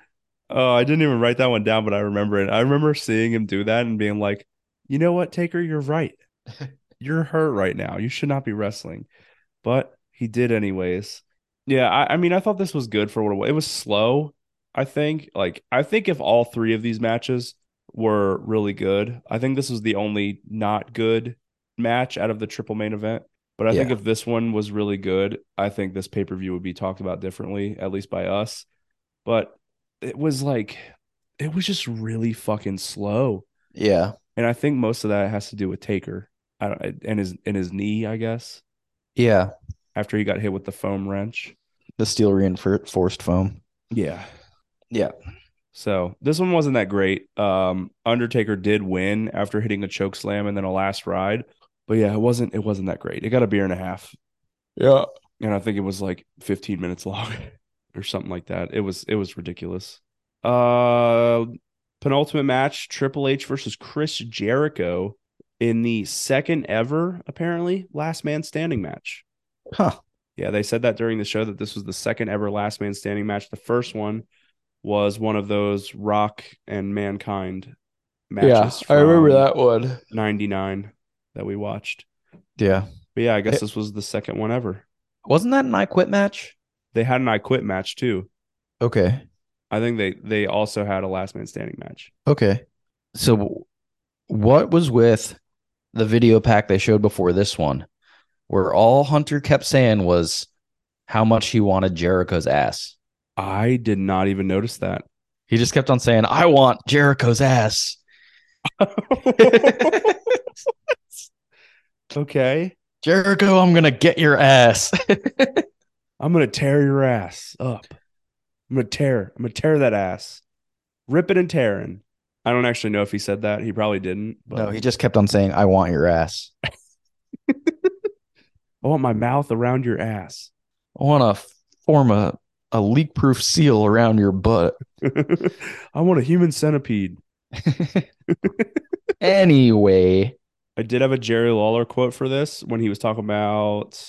Oh, I didn't even write that one down, but I remember it. I remember seeing him do that and being like, you know what, Taker, you're right. You're hurt right now. You should not be wrestling. But he did anyways. Yeah, I, I mean, I thought this was good for what it was. It was slow, I think. Like, I think if all three of these matches were really good, I think this was the only not good match out of the triple main event. But I think if this one was really good, I think this pay per view would be talked about differently, at least by us. But it was like, it was just really fucking slow, Yeah. and I think most of that has to do with Taker, I don't, and his and his knee, I guess, Yeah. after he got hit with the foam wrench. The steel reinforced foam. Yeah. Yeah. So this one wasn't that great. Um, Undertaker did win after hitting a choke slam and then a last ride, but yeah, it wasn't it wasn't that great. It got a beer and a half, Yeah. and I think it was like 15 minutes long or something like that. It was it was ridiculous. Uh, penultimate match: Triple H versus Chris Jericho in the second ever, apparently, last man standing match. Huh. Yeah, they said that during the show that this was the second ever last man standing match. The first one was one of those Rock and Mankind matches. Yeah, I remember that one. 99 that we watched. Yeah. But yeah, I guess It- this was the second one ever. Wasn't that an I quit match? They had an I quit match too. Okay. I think they they also had a last man standing match. Okay. So what was with the video pack they showed before this one where all Hunter kept saying was how much he wanted Jericho's ass? I did not even notice that. He just kept on saying, I want Jericho's ass. okay. Jericho, I'm going to get your ass. I'm gonna tear your ass up. I'm gonna tear. I'm gonna tear that ass. Rip it and tearing. I don't actually know if he said that. He probably didn't. But no, he just kept on saying, I want your ass. I want my mouth around your ass. I want to form a, a leak proof seal around your butt. I want a human centipede. anyway. I did have a Jerry Lawler quote for this when he was talking about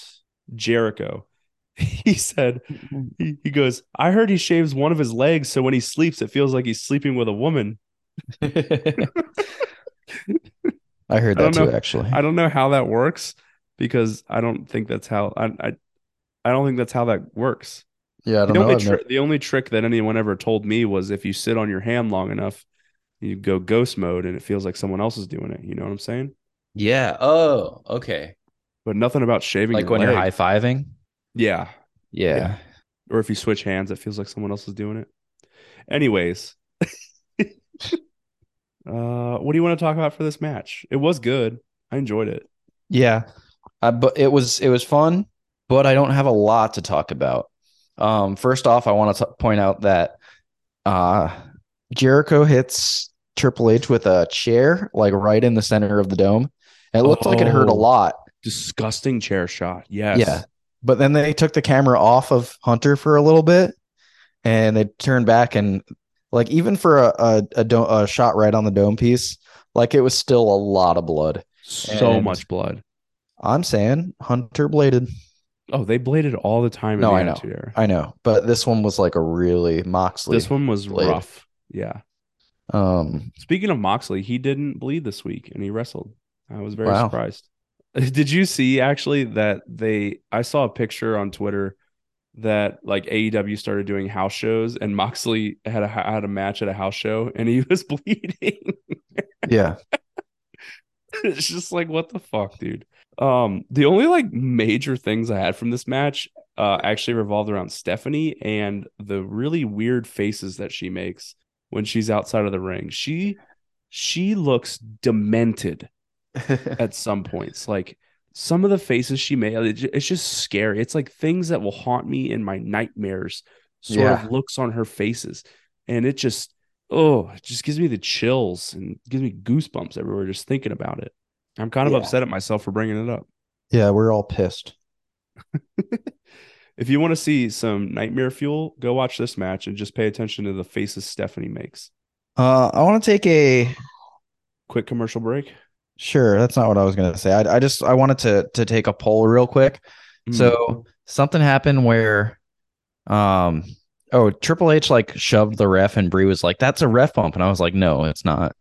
Jericho. He said, he, he goes, I heard he shaves one of his legs so when he sleeps, it feels like he's sleeping with a woman. I heard that don't too, know. actually. I don't know how that works because I don't think that's how I I, I don't think that's how that works. yeah, I The don't know. only tri- never- the only trick that anyone ever told me was if you sit on your hand long enough, you go ghost mode and it feels like someone else is doing it. You know what I'm saying? yeah. Oh, okay. But nothing about shaving. Like your when you're high fiving. Yeah. Yeah. Yeah. Or if you switch hands, it feels like someone else is doing it. Anyways. uh what do you want to talk about for this match? It was good. I enjoyed it. Yeah. Uh, but it was it was fun, but I don't have a lot to talk about. Um, first off, I want to point out that uh, Jericho hits Triple H with a chair, like right in the center of the dome. It looked like it hurt a Oh. lot. Disgusting chair shot. Yes. Yeah. But then they took the camera off of Hunter for a little bit, and they turned back and like even for a a, a, do- a shot right on the dome piece, like it was still a lot of blood. So And- much blood. I'm saying Hunter bladed. Oh, they bladed all the time in No, the I know. Era. I know, but this one was like a really Moxley. This one was blade. rough. Yeah. um, Speaking of Moxley, he didn't bleed this week and he wrestled. I was very Wow. surprised. Did you see actually that they I saw a picture on Twitter that like AEW started doing house shows and Moxley had a had a match at a house show and he was bleeding. Yeah. it's just like what the fuck, dude. Um, the only like major things I had from this match uh actually revolved around Stephanie and the really weird faces that she makes when she's outside of the ring. She she looks demented at some points. Like some of the faces she made, it's just scary. It's like things that will haunt me in my nightmares. Sort Yeah. of looks on her faces, and it just oh, it just gives me the chills and gives me goosebumps everywhere just thinking about it. I'm kind of Yeah. upset at myself for bringing it up. Yeah, we're all pissed. If you want to see some nightmare fuel, go watch this match and just pay attention to the faces Stephanie makes. Uh, I want to take a Quick commercial break. Sure. That's not what I was gonna say. I, I just I wanted to to take a poll real quick. Mm. So something happened where, um, oh Triple H like shoved the ref and Brie was like, "That's a ref bump," and I was like, "No, it's not.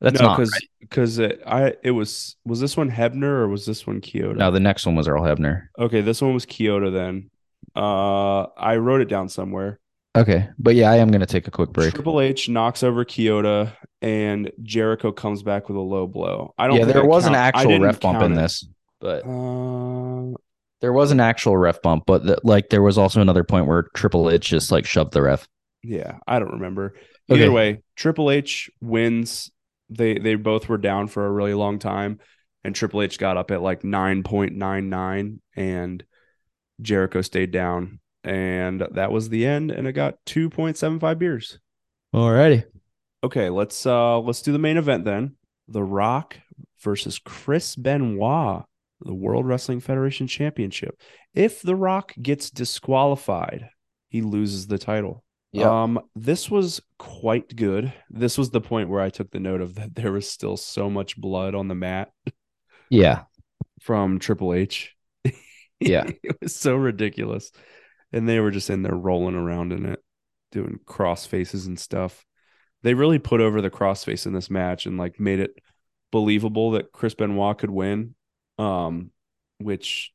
That's not." because because it, I it was was this one Hebner or was this one Kyoto? No, the next one was Earl Hebner. Okay, this one was Kyoto then. Uh I wrote it down somewhere. Okay, but yeah, I am gonna take a quick break. Triple H knocks over Kyoto and Jericho comes back with a low blow. I don't Yeah, there I was an count- I actual ref bump in it. this, but Uh there was an actual ref bump. But the, like, there was also another point where Triple H just like shoved the ref. yeah, I don't remember. Either Okay. way, Triple H wins. They they both were down for a really long time and Triple H got up at like 9.99 and Jericho stayed down and that was the end and it got 2.75 beers. Alrighty. Okay, let's uh let's do the main event then. The Rock versus Chris Benoit, the World Wrestling Federation Championship. If The Rock gets disqualified, he loses the title. Yeah. Um this was quite good. This was the point where I took the note of that there was still so much blood on the mat Yeah. from Triple H. Yeah. it was so ridiculous. And they were just in there rolling around in it, doing cross faces and stuff. They really put over the crossface in this match and like made it believable that Chris Benoit could win. Um, which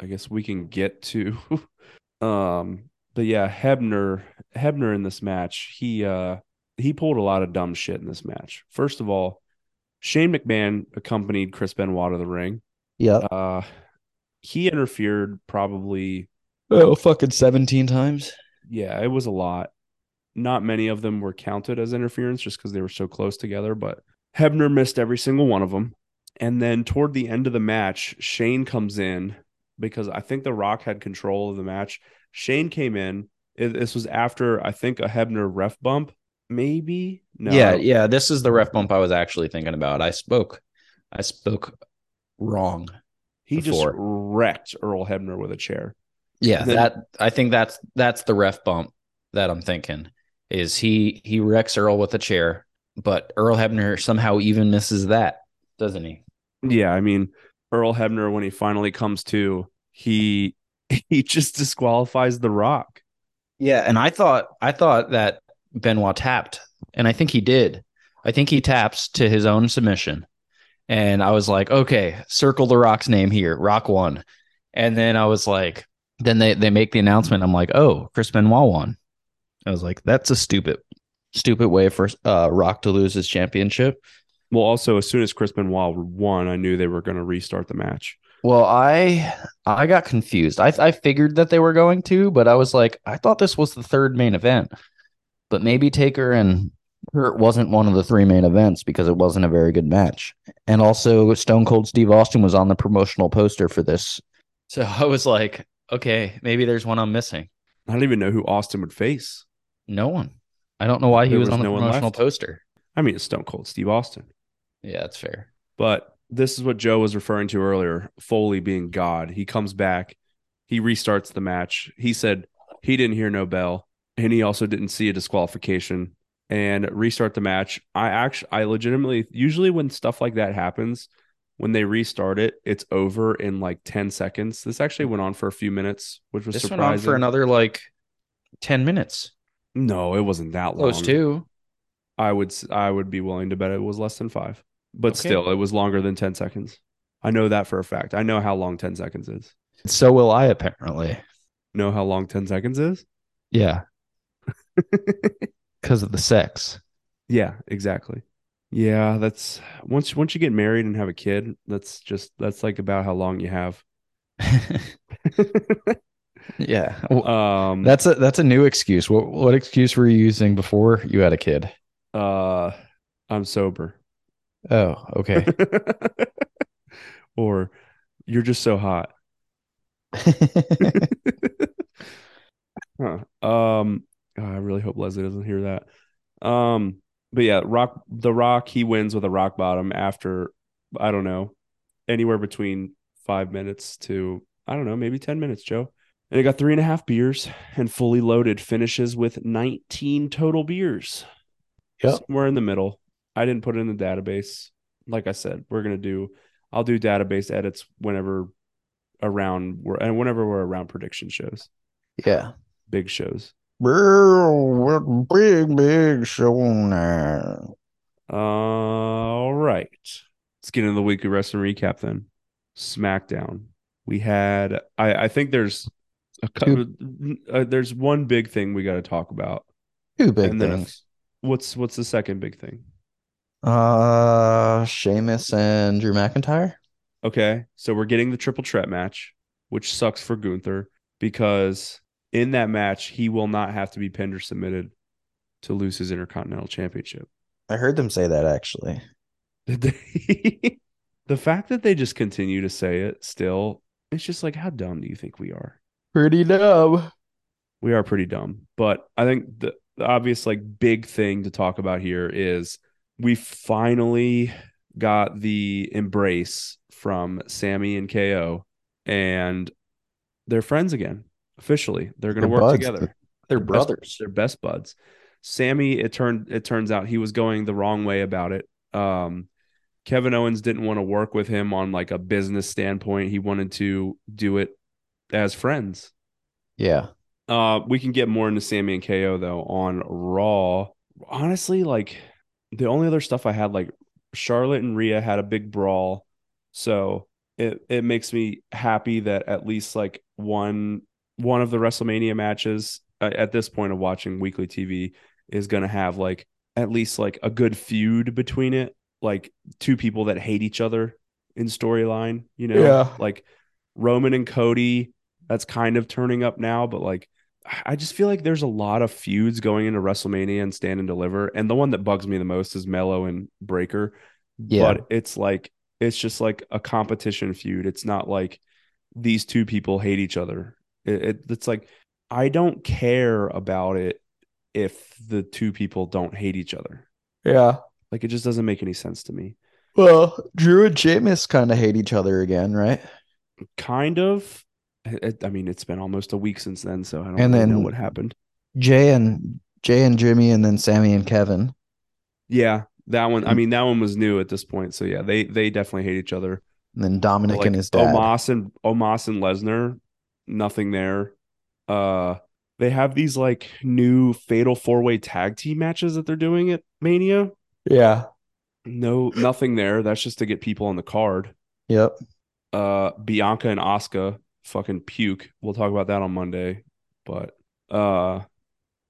I guess we can get to. um, but yeah, Hebner, Hebner in this match, he uh he pulled a lot of dumb shit in this match. First of all, Shane McMahon accompanied Chris Benoit to the ring. Yeah. Uh he interfered probably Oh, fucking 17 times. yeah, it was a lot. Not many of them were counted as interference just because they were so close together, but Hebner missed every single one of them. And then toward the end of the match, Shane comes in because I think The Rock had control of the match. Shane came in. It- This was after I think a Hebner ref bump, maybe. No, Yeah, yeah. This is the ref bump I was actually thinking about. I spoke, I spoke wrong. he before. just wrecked Earl Hebner with a chair. Yeah, Then- that I think that's that's the ref bump that I'm thinking is he he wrecks Earl with a chair, but Earl Hebner somehow even misses that, doesn't he? Yeah, I mean, Earl Hebner when he finally comes to, he he just disqualifies The Rock. Yeah, and I thought I thought that Benoit tapped, and I think he did. I think he taps to his own submission, and I was like, okay, circle the Rock's name here, Rock one. and then I was like, then they they make the announcement. I'm like, oh, Chris Benoit won. I was like, that's a stupid, stupid way for uh, Rock to lose his championship. Well, also as soon as Chris Benoit won, I knew they were going to restart the match. Well, I I got confused. I I figured that they were going to, but I was like, I thought this was the third main event. But maybe Taker and Kurt wasn't one of the three main events because it wasn't a very good match. And also Stone Cold Steve Austin was on the promotional poster for this. So I was like, okay, maybe there's one I'm missing. I don't even know who Austin would face. No one. I don't know why he There was, was on the no promotional poster. I mean, it's Stone Cold Steve Austin. Yeah, that's fair. But this is what Joe was referring to earlier Foley being God. He comes back, he restarts the match. He said he didn't hear no bell, and he also didn't see a disqualification and restart the match. I actually, I legitimately, usually when stuff like that happens, when they restart it, it's over in like 10 seconds. This actually went on for a few minutes, which was This went on for another like 10 minutes. no, it wasn't that long. Close to. I would I would be willing to bet it was less than five, but Okay. still, it was longer than ten seconds. I know that for a fact. I know how long ten seconds is. So will I apparently. Know how long 10 seconds is? Yeah. Because of the sex. Yeah, exactly. Yeah, that's once once you get married and have a kid, that's just that's like about how long you have. yeah. Um that's a that's a new excuse. What what excuse were you using before you had a kid? uh I'm sober. Oh, okay. or you're just so hot. Huh. Um, I really hope Leslie doesn't hear that. Um, but yeah, Rock the Rock he wins with a rock bottom after I don't know anywhere between five minutes to I don't know maybe ten minutes, Joe. And he got three and a half beers and fully loaded finishes with 19 total beers. Yep. Somewhere in the middle. I didn't put it in the database. Like I said, we're gonna do I'll do database edits whenever around we're and whenever we're around prediction shows, yeah. big shows. What big, big show now. All right. Let's get into the weekly wrestling recap then. SmackDown. We had I I think there's a couple uh, there's one big thing we got to talk about. Two big And then a- things. What's what's the second big thing? Uh, Sheamus and Drew McIntyre. Okay. So we're getting the triple threat match, which sucks for Gunther because in that match he will not have to be pinned or submitted to lose his Intercontinental Championship. I heard them say that actually. Did they- the fact that they just continue to say it still, it's just like, how dumb do you think we are? Pretty dumb. We are pretty dumb. But I think the, the obvious, like, big thing to talk about here is we finally got the embrace from Sami and KO, and they're friends again. Officially, they're going to work buds. together. They're best- brothers. they're best buds. Sami, it turned it turns out he was going the wrong way about it. Um, Kevin Owens didn't want to work with him on like a business standpoint. He wanted to do it as friends. Yeah. Uh, we can get more into Sami and KO though on Raw. Honestly, like the only other stuff I had, like Charlotte and Rhea had a big brawl, so it it makes me happy that at least like one one of the WrestleMania matches uh, at this point of watching weekly TV is gonna have like at least like a good feud between it, like two people that hate each other in storyline. You know, Yeah. like Roman and Cody. That's kind of turning up now, but like I just feel like there's a lot of feuds going into WrestleMania and Stand and Deliver, and the one that bugs me the most is Melo and Breakker. Yeah. But it's like it's just like a competition feud. It's not like these two people hate each other. It, it, it's like I don't care about it if the two people don't hate each other. Yeah. Like it just doesn't make any sense to me. Well, Drew and Sheamus kind of hate each other again, right? Kind of. I mean, it's been almost a week since then, so I don't And really know then- what happened. Jey and Jey and Jimmy, and then Sami and Kevin. Yeah, that one. I Mm. mean, that one was new at this point. So yeah, they they definitely hate each other. And then Dominic Like and his dad. Omos and Omos and Lesnar, nothing there. Uh, they have these like new fatal four way tag team matches that they're doing at Mania. Yeah. No, nothing there. That's just to get people on the card. Yep. Uh, Bianca and Asuka fucking puke. We'll talk about that on Monday. But uh,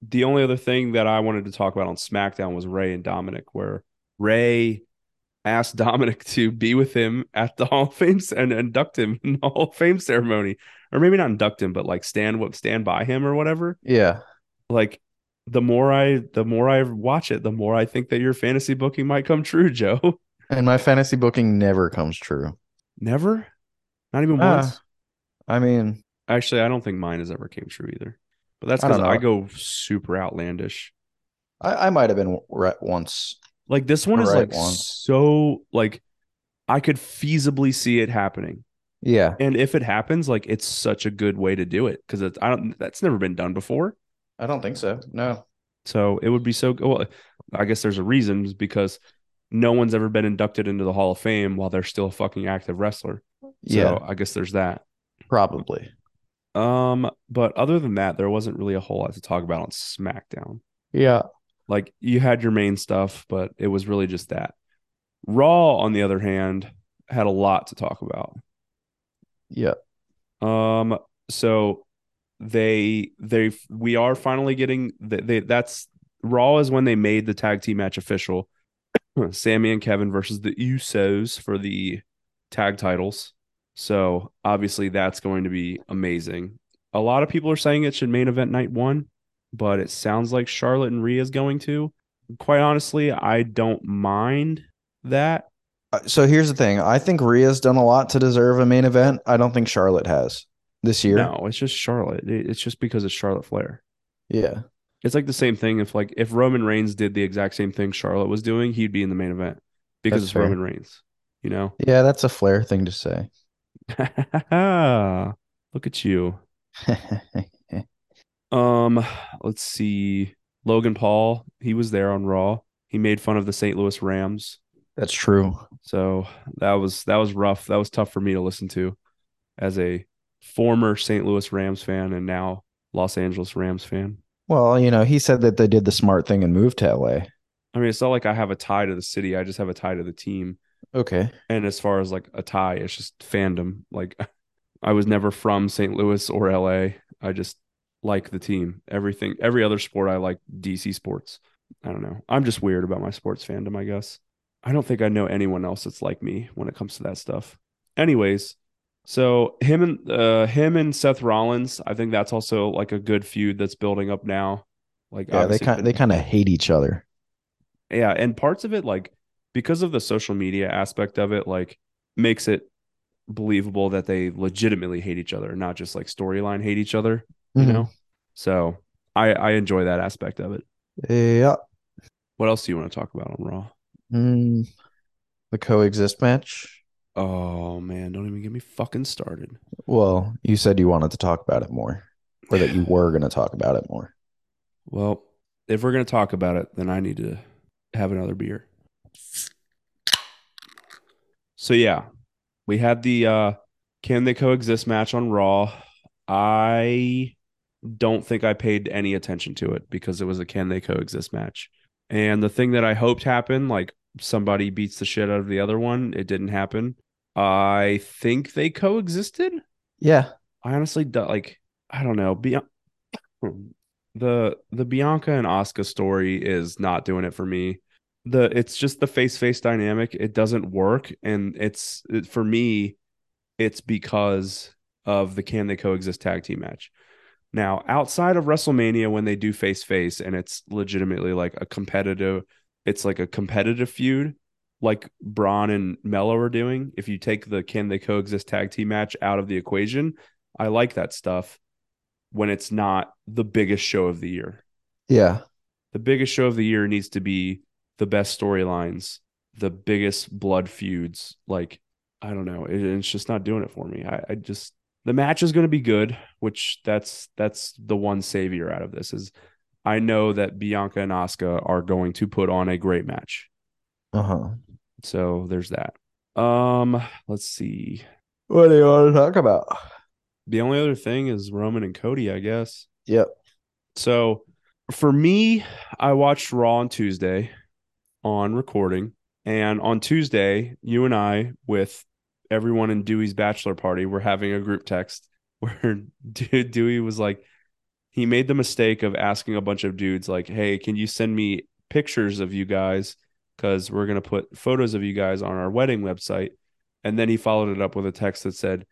the only other thing that I wanted to talk about on SmackDown was Rey and Dominic, where Rey asked Dominic to be with him at the Hall of Fame and induct him in the Hall of Fame ceremony, or maybe not induct him, but like stand what stand by him or whatever. Yeah. Like the more I the more I watch it, the more I think that your fantasy booking might come true, Joe. And my fantasy booking never comes true. Never, not even Ah. once. I mean, Actually, I don't think mine has ever came true either. But that's because I, know. go super outlandish. I, I might have been right once. Like this one is Right like one. so like I could feasibly see it happening. Yeah. And if it happens, like it's such a good way to do it because it's I don't that's never been done before. I don't think so. No. So it would be so well. I guess there's a reason because no one's ever been inducted into the Hall of Fame while they're still a fucking active wrestler. So Yeah. I guess there's that. Probably. Um, but other than that, there wasn't really a whole lot to talk about on SmackDown. Yeah. Like you had your main stuff, but it was really just that. Raw, on the other hand, had a lot to talk about. Yeah. Um, so they they we are finally getting they, they that's Raw is when they made the tag team match official. Sami and Kevin versus the Usos for the tag titles. So obviously that's going to be amazing. A lot of people are saying it should main event night one, but it sounds like Charlotte and Rhea is going to. Quite honestly, I don't mind that. Uh, So here's the thing. I think Rhea's done a lot to deserve a main event. I don't think Charlotte has this year. No, it's just Charlotte. It's just because it's Charlotte Flair. Yeah. It's like the same thing if like if Roman Reigns did the exact same thing Charlotte was doing, he'd be in the main event because That's it's fair. Roman Reigns. You know? Yeah, that's a Flair thing to say. Look at you. Um, let's see. Logan Paul, he was there on Raw. He made fun of the St. Louis Rams. That's true. So that was that was rough. That was tough for me to listen to as a former St. Louis Rams fan and now Los Angeles Rams fan. Well, you know, he said that they did the smart thing and moved to LA. I mean, it's not like I have a tie to the city. I just have a tie to the team. Okay. And as far as like a tie, it's just fandom. Like I was never from St. Louis or LA. I just like the team. Everything, every other sport, I like DC sports. I don't know. I'm just weird about my sports fandom, I guess. I don't think I know anyone else that's like me when it comes to that stuff. Anyways, so him and uh him and Seth Rollins, I think that's also like a good feud that's building up now. Like Yeah, they kind they kind of hate each other. yeah and parts of it like because of the social media aspect of it like makes it believable that they legitimately hate each other not just like storyline hate each other you Mhm. know so i i enjoy that aspect of it Yeah. what else do you want to talk about on raw Mm, the coexist match. oh man don't even get me fucking started Well, you said you wanted to talk about it more, or that you were going to talk about it more. well if we're going to talk about it then i need to have another beer so yeah we had the uh can they coexist match on raw i don't think i paid any attention to it because it was a can they coexist match and the thing that i hoped happened like somebody beats the shit out of the other one it didn't happen i think they coexisted Yeah. I honestly like I don't know. The the Bianca and Asuka story is not doing it for me. The it's just the face face dynamic. It doesn't work, and it's it, for me. It's because of the can they coexist tag team match. Now, outside of WrestleMania, when they do face face, and it's legitimately like a competitive, it's like a competitive feud, like Bron and Melo are doing. If you take the can they coexist tag team match out of the equation, I like that stuff when it's not the biggest show of the year. Yeah. The biggest show of the year needs to be the best storylines, the biggest blood feuds. Like, I don't know. It, it's just not doing it for me. I, I just the match is going to be good, which that's that's the one savior out of this is I know that Bianca and Asuka are going to put on a great match. Uh huh. So there's that. Um, let's see. What do you want to talk about? The only other thing is Roman and Cody, I guess. Yep. So for me, I watched Raw on Tuesday on recording. And on Tuesday, you and I, with everyone in Dewey's bachelor party, were having a group text where De- Dewey was like, he made the mistake of asking a bunch of dudes, like, hey, can you send me pictures of you guys? Because we're going to put photos of you guys on our wedding website. And then he followed it up with a text that said,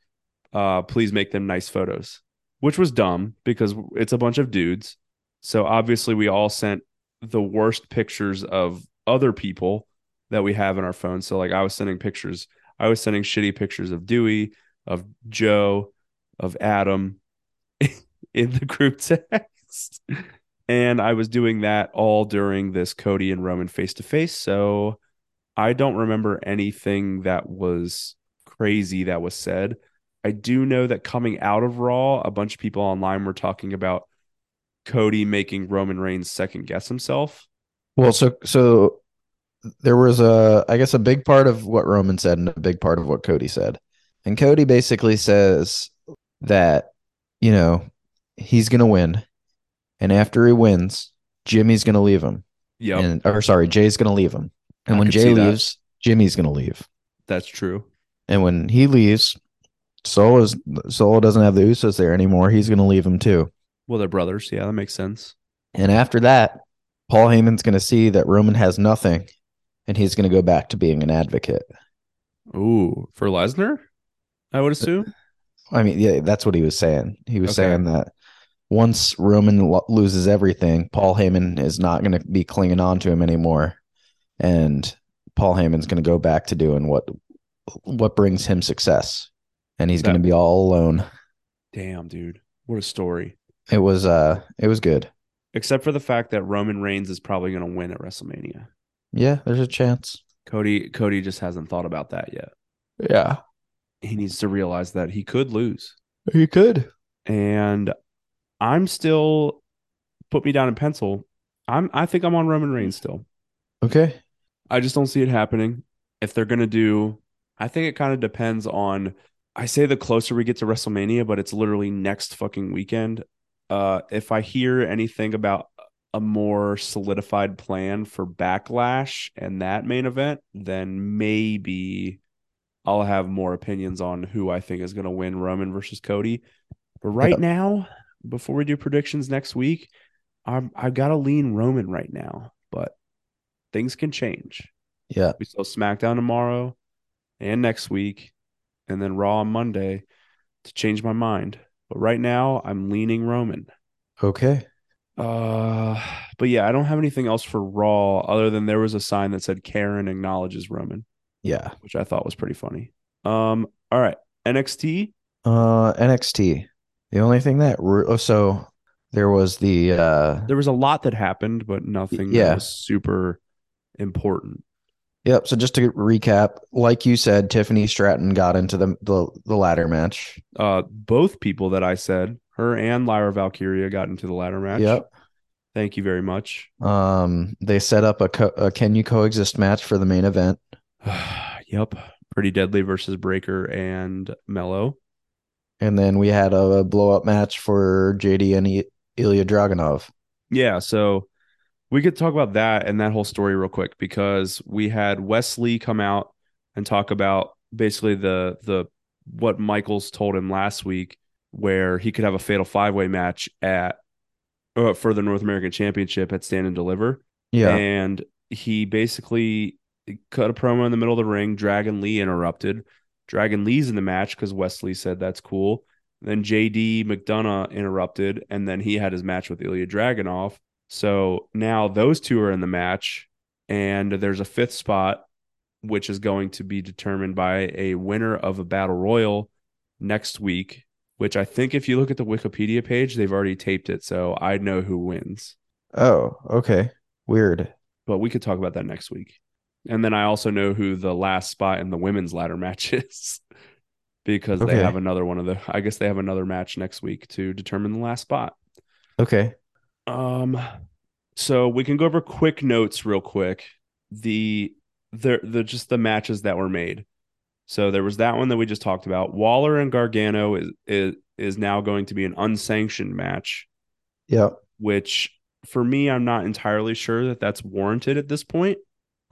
uh, please make them nice photos, which was dumb because it's a bunch of dudes. So obviously, we all sent the worst pictures of other people that we have in our phone. So, like, I was sending pictures, I was sending shitty pictures of Dewey, of Joe, of Adam in the group text. And I was doing that all during this Cody and Roman face to face. So I don't remember anything that was crazy that was said. I do know that coming out of Raw, a bunch of people online were talking about Cody making Roman Reigns second guess himself. Well, so so there was a I guess a big part of what Roman said and a big part of what Cody said. And Cody basically says that you know, he's going to win and after he wins, Jimmy's going to leave him. Yeah. And or sorry, Jey's going to leave him. And I when Jey see that. leaves, Jimmy's going to leave. that's true. And when he leaves, Solo's Solo doesn't have the Usos there anymore. He's going to leave them too. Well, they're brothers. Yeah, that makes sense. And after that, Paul Heyman's going to see that Roman has nothing, and he's going to go back to being an advocate. Ooh, for Lesnar, I would assume. I mean, yeah, that's what he was saying. He was Okay. saying that once Roman lo- loses everything, Paul Heyman is not going to be clinging on to him anymore, and Paul Heyman's going to go back to doing what what brings him success, and he's going to be all alone. Damn, dude, what a story. It was uh, it was good. Except for the fact that Roman Reigns is probably going to win at WrestleMania. Yeah, there's a chance. Cody Cody just hasn't thought about that yet. Yeah, He needs to realize that he could lose. he could. And I'm still put me down in pencil. I'm I think I'm on Roman Reigns still. Okay. I just don't see it happening. If they're gonna do, I think it kind of depends on. I say the closer we get to WrestleMania, but it's literally next fucking weekend. Uh, if I hear anything about a more solidified plan for Backlash and that main event, then maybe I'll have more opinions on who I think is gonna win Roman versus Cody. But right Yep. now, before we do predictions next week, I'm I've got to lean Roman right now, but things can change. Yeah. We still SmackDown tomorrow and next week, and then Raw on Monday to change my mind. But right now, I'm leaning Roman. Okay. Uh, but yeah, I don't have anything else for Raw other than there was a sign that said Karen acknowledges Roman, Yeah. which I thought was pretty funny. Um, all right, NXT. Uh, NXT. The only thing that re- oh, so there was the uh There was a lot that happened, but nothing that Yeah. was super important. Yep. So just to recap, like you said, Tiffany Stratton got into the the, the ladder match. Uh, both people that I said, her and Lyra Valkyria, got into the ladder match. Yep. Thank you very much. Um, they set up a, co- a can you coexist match for the main event. yep. Pretty deadly versus Breakker and Melo. And then we had a, blow up match for JD and I- Ilya Dragunov. Yeah, so we could talk about that and that whole story real quick because we had Wes Lee come out and talk about basically the the what Michaels told him last week, where he could have a fatal five way match at uh, for the North American Championship at Stand and Deliver. Yeah. And he basically cut a promo in the middle of the ring. Dragon Lee interrupted. Dragon Lee's in the match because Wes Lee said that's cool. Then JD McDonagh interrupted, and then he had his match with Ilya Dragunov. So now those two are in the match, and there's a fifth spot, which is going to be determined by a winner of a battle royal next week. Which I think, if you look at the Wikipedia page, they've already taped it, so I know who wins oh, okay. Weird. but we could talk about that next week. And then I also know who the last spot in the women's ladder match is because Okay. they have another one of the I guess they have another match next week to determine the last spot. Okay. Um so we can go over quick notes real quick. The the the just the matches that were made. So there was that one that we just talked about. Waller and Gargano is is is now going to be an unsanctioned match Yep. which for me, I'm not entirely sure that that's warranted at this point.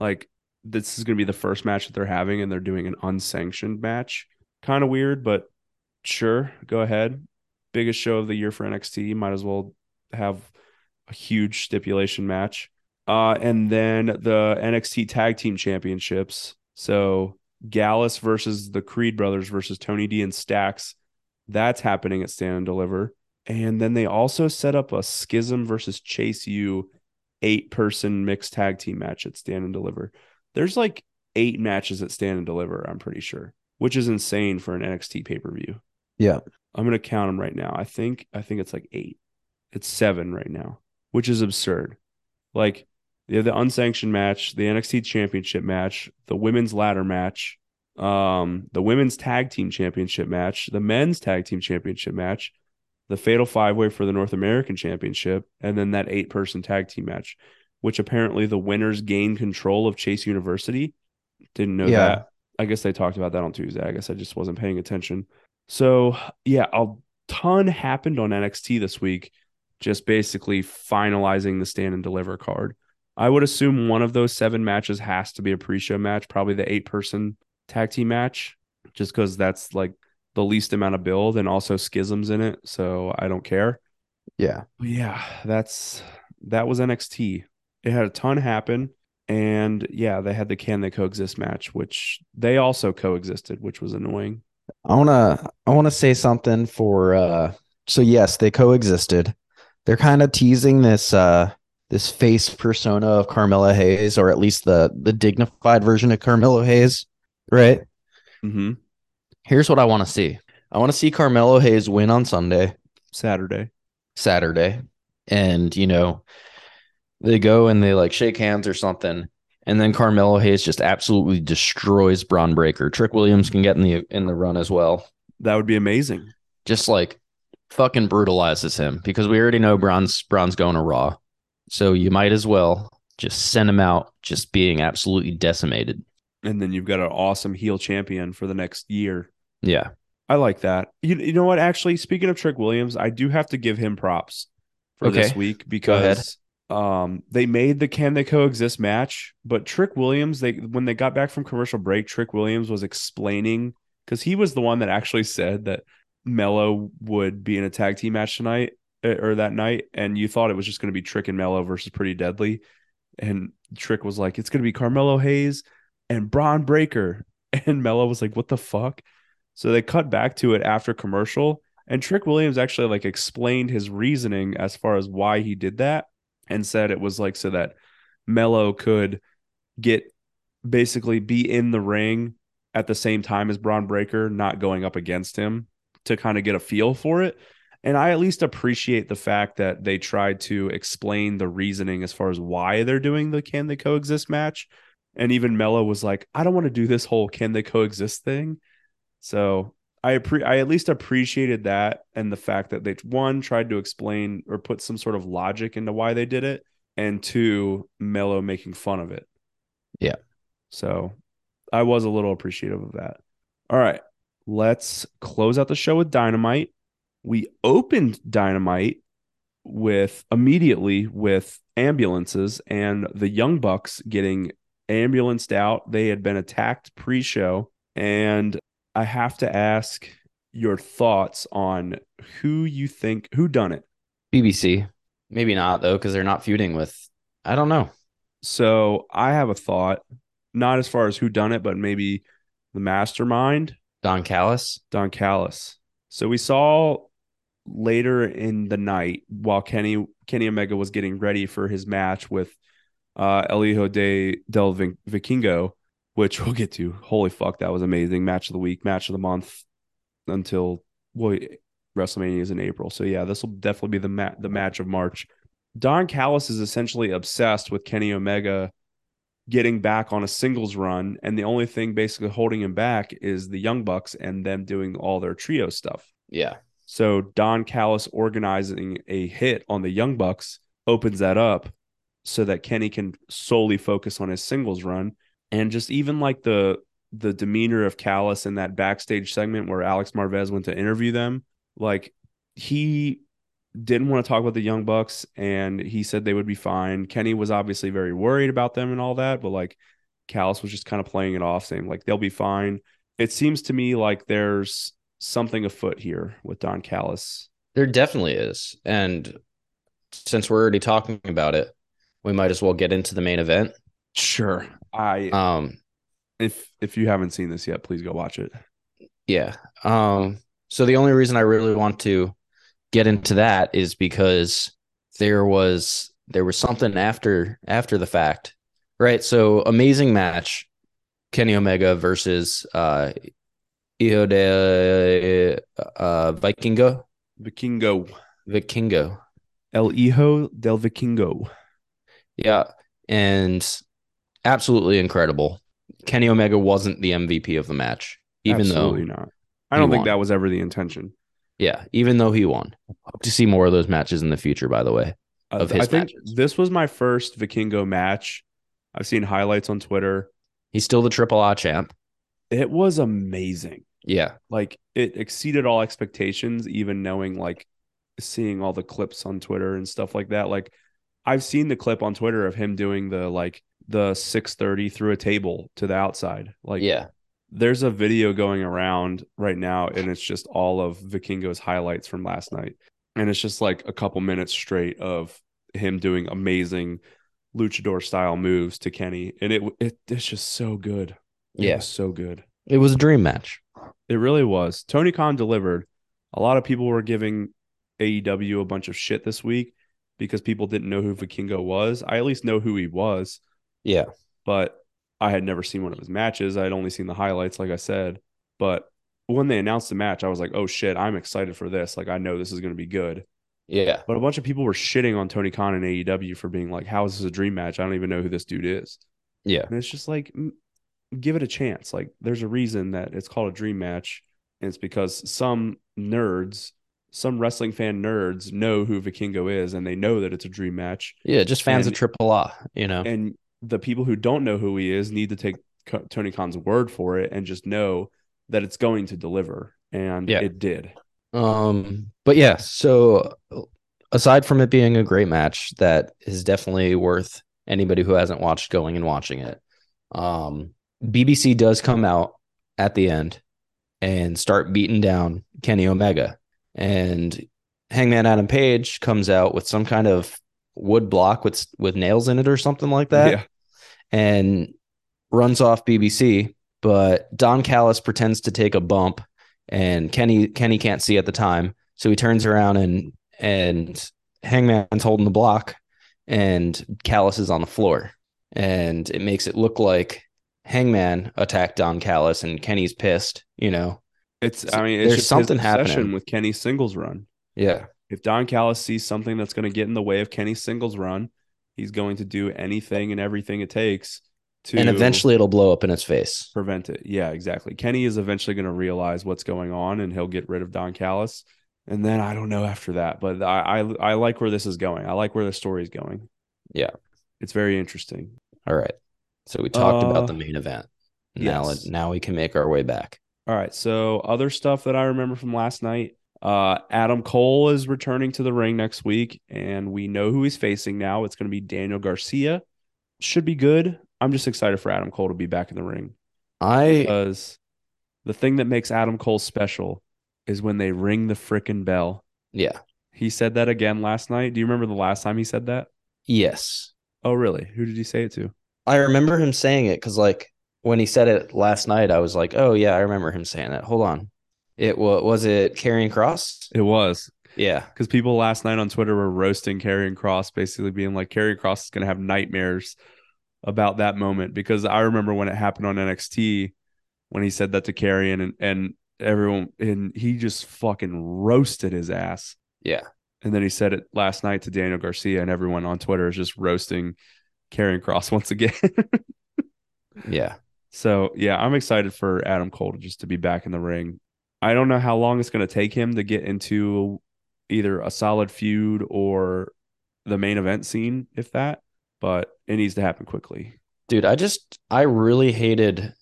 Like, this is going to be the first match that they're having, and they're doing an unsanctioned match. Kind of weird, but sure, go ahead. Biggest show of the year for NXT. Might as well have a huge stipulation match. Uh, and then the NXT Tag Team Championships. So Gallus versus the Creed brothers versus Tony D and Stacks. That's happening at Stand and Deliver. And then they also set up a Schism versus Chase U eight person mixed tag team match at Stand and Deliver. There's like eight matches at Stand and Deliver, I'm pretty sure, which is insane for an NXT pay per view. Yeah. I'm gonna count them right now. I think I think it's like eight. It's seven right now, which is absurd. Like they have the unsanctioned match, the NXT championship match, the women's ladder match, um, the women's tag team championship match, the men's tag team championship match, the fatal five way for the North American championship, and then that eight person tag team match, which apparently the winners gain control of Chase University. Didn't know Yeah. that. I guess they talked about that on Tuesday. I guess I just wasn't paying attention. So yeah, a ton happened on NXT this week, just basically finalizing the stand and deliver card. I would assume one of those seven matches has to be a pre-show match, probably the eight-person tag team match, just because that's like the least amount of build and also schisms in it, so I don't care. Yeah. But yeah, that's that was NXT. It had a ton happen. And yeah, they had the can they coexist match, which they also coexisted, which was annoying. I wanna I wanna say something for uh so yes, they coexisted. They're kind of teasing this uh this face persona of Carmelo Hayes, or at least the the dignified version of Carmelo Hayes, right? Mm-hmm. Here's what I want to see. I want to see Carmelo Hayes win on Sunday, Saturday. Saturday, and you know, they go and they like shake hands or something, and then Carmelo Hayes just absolutely destroys Bron Breakker. Trick Williams can get in the in the run as well. That would be amazing. Just like fucking brutalizes him because we already know Bron's Bron's going to Raw, so you might as well just send him out just being absolutely decimated. And then you've got an awesome heel champion for the next year. Yeah, I like that. You, you know what? Actually, speaking of Trick Williams, I do have to give him props for Okay. this week because um they made the can they coexist match, but Trick Williams, they when they got back from commercial break, Trick Williams was explaining because he was the one that actually said that Melo would be in a tag team match tonight Eh, or that night, and you thought it was just going to be Trick and Melo versus Pretty Deadly, and Trick was like, it's going to be Carmelo Hayes and Bron Breakker, and Melo was like, what the fuck? So they cut back to it after commercial, and Trick Williams actually like explained his reasoning as far as why he did that, and said it was like so that Melo could get basically be in the ring at the same time as Bron Breakker, not going up against him to kind of get a feel for it. And I at least appreciate the fact that they tried to explain the reasoning as far as why they're doing the can they coexist match. And even Melo was like, I don't want to do this whole can they coexist thing. So I appre- I at least appreciated that and the fact that they one tried to explain or put some sort of logic into why they did it, and two, Melo making fun of it. Yeah. So I was a little appreciative of that. All right. Let's close out the show with Dynamite. We opened Dynamite with immediately with ambulances and the Young Bucks getting ambulanced out. They had been attacked pre-show and I have to ask your thoughts on who you think who done it. BBC. Maybe not though, because they're not feuding with. I don't know. So I have a thought, not as far as who done it, but maybe the mastermind, Don Callis. Don Callis. So we saw later in the night while Kenny Kenny Omega was getting ready for his match with uh El Hijo de del Vikingo, which we'll get to. Holy fuck, that was amazing. Match of the week, match of the month until well WrestleMania is in April. So yeah, this will definitely be the ma- the match of March. Don Callis is essentially obsessed with Kenny Omega getting back on a singles run, and the only thing basically holding him back is the Young Bucks and them doing all their trio stuff. Yeah. So Don Callis organizing a hit on the Young Bucks opens that up so that Kenny can solely focus on his singles run. And just even like the the demeanor of Callis in that backstage segment where Alex Marvez went to interview them, like he didn't want to talk about the Young Bucks and he said they would be fine. Kenny was obviously very worried about them and all that, but like Callis was just kind of playing it off, saying like they'll be fine. It seems to me like there's something afoot here with Don Callis. There definitely is. And since we're already talking about it, we might as well get into the main event. Sure. I Um, if if you haven't seen this yet, please go watch it. yeah. Um, so the only reason I really want to get into that is because there was there was something after after the fact. Right. So amazing match. Kenny Omega versus uh Hijo de uh Vikingo. Vikingo. Vikingo. El Hijo del Vikingo. Yeah. And absolutely incredible. Kenny Omega wasn't the MVP of the match, even Absolutely though, not. I don't think won. that was ever the intention. yeah, even though he won. Hope to see more of those matches in the future, by the way. Uh, Of his I think matches. this was my first Vikingo match. I've seen highlights on Twitter. He's still the Triple A champ. It was amazing. Yeah. Like it exceeded all expectations, even knowing like seeing all the clips on Twitter and stuff like that. Like I've seen the clip on Twitter of him doing the like the 630 through a table to the outside. Like yeah. there's a video going around right now, and it's just all of Vikingo's highlights from last night, and it's just like a couple minutes straight of him doing amazing luchador style moves to Kenny, and it, it it's just so good. It Yeah. was so good. It was a dream match. It really was. Tony Khan delivered. A lot of people were giving AEW a bunch of shit this week because people didn't know who Vikingo was. I at least know who he was, Yeah. but I had never seen one of his matches. I had only seen the highlights, like I said. But when they announced the match, I was like, oh shit, I'm excited for this. Like, I know this is going to be good. Yeah. But a bunch of people were shitting on Tony Khan and AEW for being like, how is this a dream match? I don't even know who this dude is. Yeah. And it's just like, give it a chance. Like, there's a reason that it's called a dream match. And it's because some nerds, some wrestling fan nerds know who Vikingo is and they know that it's a dream match. Yeah. Just fans And- of Triple A, you know? And the people who don't know who he is need to take Co- Tony Khan's word for it and just know that it's going to deliver. And Yeah. it did. Um, but yeah, so aside from it being a great match, that is definitely worth anybody who hasn't watched going and watching it. Um, BBC does come out at the end and start beating down Kenny Omega, and Hangman Adam Page comes out with some kind of wood block with with nails in it or something like that, Yeah. and runs off BBC. But Don Callis pretends to take a bump and Kenny Kenny can't see at the time, so he turns around and and Hangman's holding the block, and Callis is on the floor, and it makes it look like Hangman attacked Don Callis, and Kenny's pissed. You know, It's, I mean, it's there's something happening. with Kenny's singles run. yeah, if Don Callis sees something that's going to get in the way of Kenny's singles run, he's going to do anything and everything it takes to and eventually it'll blow up in his face. prevent it. Yeah, exactly. Kenny is eventually going to realize what's going on and he'll get rid of Don Callis. And then I don't know after that, but I, I I like where this is going. I like where the story is going. Yeah. It's very interesting. All right, so we talked Uh, about the main event. Now, yes. now we can make our way back. All right. So other stuff that I remember from last night. Uh, Adam Cole is returning to the ring next week, and we know who he's facing now. It's going to be Daniel Garcia. Should be good. I'm just excited for Adam Cole to be back in the ring I because the thing that makes Adam Cole special is when they ring the frickin' bell. yeah, He said that again last night. Do you remember the last time he said that? yes, Oh, really? Who did he say it to? I remember him saying it because, like, when he said it last night, I was like, "Oh yeah, I remember him saying that." Hold on, it was was it Karrion Cross? It was Yeah, because people last night on Twitter were roasting Karrion Cross, basically being like, Karrion Cross is going to have nightmares about that moment because I remember when it happened on NXT when he said that to Karrion and and everyone and he just fucking roasted his ass. yeah, And then he said it last night to Daniel Garcia, and everyone on Twitter is just roasting Karrion Cross once again. yeah. so yeah, I'm excited for Adam Cole to just to be back in the ring. I don't know how long it's going to take him to get into either a solid feud or the main event scene, if that, but it needs to happen quickly. Dude, I just I really hated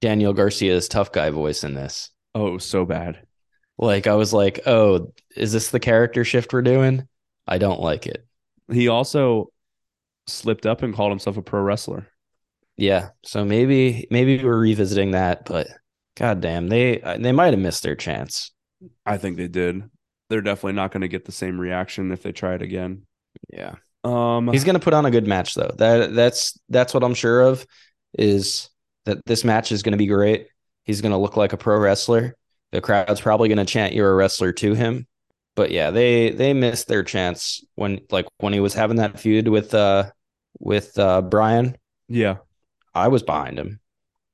Daniel Garcia's tough guy voice in this. Oh, so bad. Like, I was like, "Oh, is this the character shift we're doing?" I don't like it. He also slipped up and called himself a pro wrestler. Yeah, so maybe maybe we're revisiting that, but goddamn, they they might have missed their chance. I think they did. They're definitely not going to get the same reaction if they try it again. Yeah. Um, He's going to put on a good match though. That that's that's what I'm sure of is that this match is going to be great. He's going to look like a pro wrestler. The crowd's probably going to chant you're a wrestler to him. But yeah, they they missed their chance when like when he was having that feud with uh with uh Brian. yeah, I was behind him.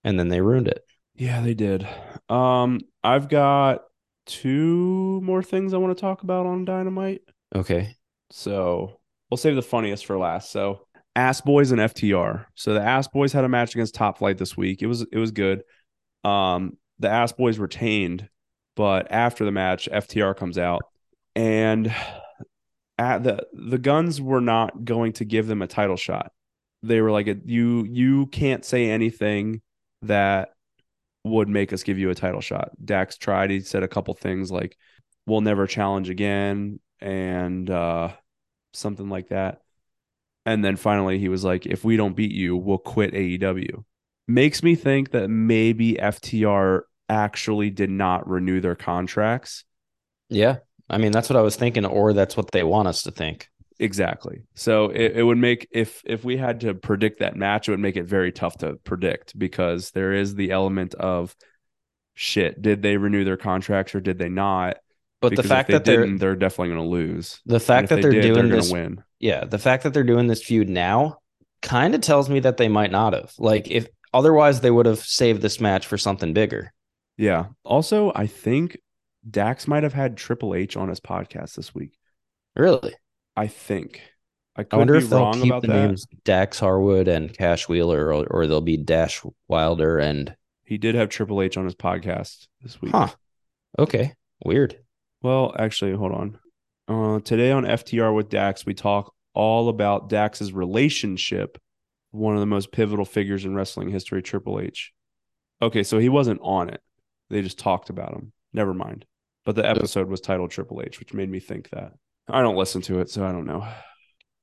And then they ruined it. Yeah, they did. Um, I've got two more things I want to talk about on Dynamite. Okay. So we'll save the funniest for last. So Ass Boys and FTR. So the Ass Boys had a match against Top Flight this week. It was it was good. Um, the Ass Boys retained, but after the match, FTR comes out and at the the guns were not going to give them a title shot. They were like, you you can't say anything that would make us give you a title shot. Dax tried. He said a couple things like, "We'll never challenge again," and uh, something like that. And then finally, he was like, "If we don't beat you, we'll quit AEW," makes me think that maybe FTR actually did not renew their contracts. Yeah. I mean, that's what I was thinking, or that's what they want us to think. Exactly. So it, it would make if if we had to predict that match, it would make it very tough to predict because there is the element of shit. Did they renew their contracts or did they not? But the Because if fact they that they're didn't, they're definitely going to lose. the fact that they they're did, doing gonna this, win. yeah, the fact that they're doing this feud now kind of tells me that they might not have. Like, if otherwise they would have saved this match for something bigger. Yeah. Also, I think Dax might have had Triple H on his podcast this week. Really, I think. I could I wonder be if they'll wrong keep about the that. names Dax Harwood and Cash Wheeler, or, or they'll be Dash Wilder and He did have Triple H on his podcast this week. huh. Okay, weird. Well, actually, hold on. Uh, today on FTR with Dax, we talk all about Dax's relationship, one of the most pivotal figures in wrestling history, Triple H. Okay, so he wasn't on it. They just talked about him. Never mind. But the episode was titled Triple H, which made me think that. I don't listen to it, so I don't know.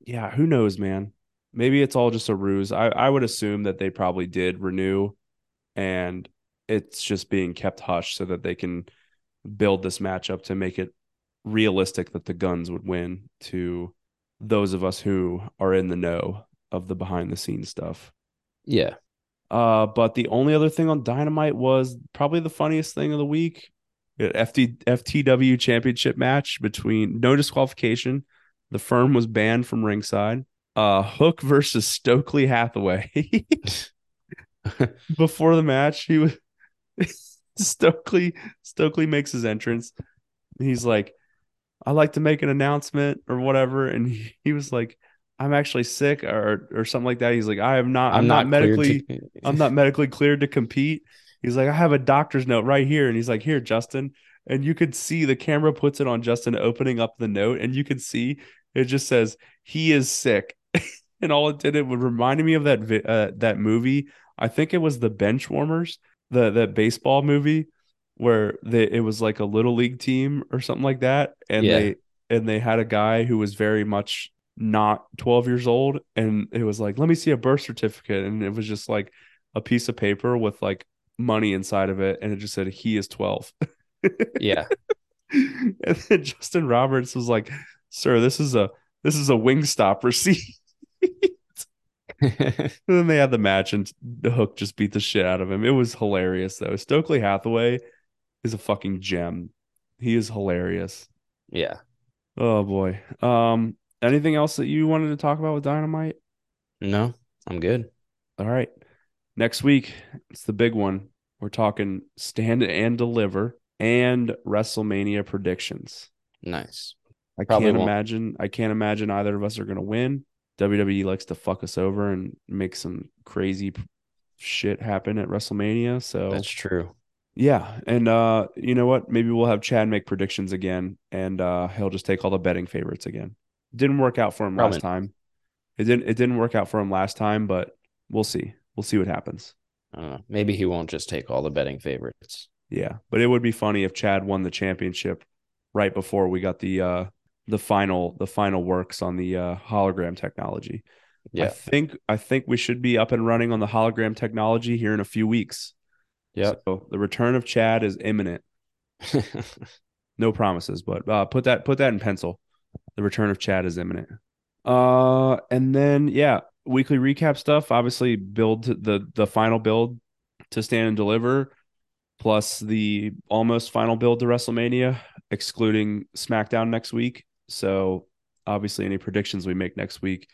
Yeah, who knows, man? Maybe it's all just a ruse. I, I would assume that they probably did renew and it's just being kept hush so that they can build this matchup to make it realistic that the Gunns would win to those of us who are in the know of the behind the scenes stuff. Yeah, Uh, but the only other thing on Dynamite was probably the funniest thing of the week. FD, FTW championship match between no disqualification. The firm was banned from ringside. Uh, Hook versus Stokely Hathaway. Before the match, he was Stokely. Stokely makes his entrance. He's like, "I like to make an announcement or whatever," and he, he was like, "I'm actually sick" or or something like that. He's like, "I am not. I'm, not, cleared medically." to- I'm not medically cleared to compete. He's like, I have a doctor's note right here. And he's like, Here, Justin. And you could see the camera puts it on Justin opening up the note, and you could see it just says, He is sick. and all it did, it would remind me of that vi- uh, that movie. I think it was the Bench Warmers, the that baseball movie where they it was like a little league team or something like that. And Yeah. they and they had a guy who was very much not 12 years old and it was like let me see a birth certificate and it was just like a piece of paper with like money inside of it and it just said he is 12 yeah, and then justin roberts was like sir this is a this is a wingstop receipt. And then they had the match and the hook just beat the shit out of him. It was hilarious though. Stokely hathaway is a fucking gem. He is hilarious. Yeah. oh boy. Um anything else that you wanted to talk about with dynamite? No, I'm good. All right. Next week, it's the big one. We're talking stand and deliver and WrestleMania predictions. Nice. I Probably can't won't. imagine I can't imagine either of us are going to win. WWE likes to fuck us over and make some crazy shit happen at WrestleMania. So That's true. yeah, and uh you know what? Maybe we'll have Chad make predictions again and uh he'll just take all the betting favorites again. Didn't work out for him Probably last time. It didn't it didn't work out for him last time, but we'll see. We'll see what happens. I don't know. Maybe he won't just take all the betting favorites. Yeah, but it would be funny if Chad won the championship right before we got the uh the final the final works on the uh hologram technology. Yeah. I think I think we should be up and running on the hologram technology here in a few weeks. Yep. So the return of Chad is imminent. No promises, but uh put that put that in pencil. The return of Chad is imminent. Uh and then yeah, weekly recap stuff. Obviously build the the final build to stand and deliver plus the almost final build to WrestleMania, excluding SmackDown next week. So obviously, any predictions we make next week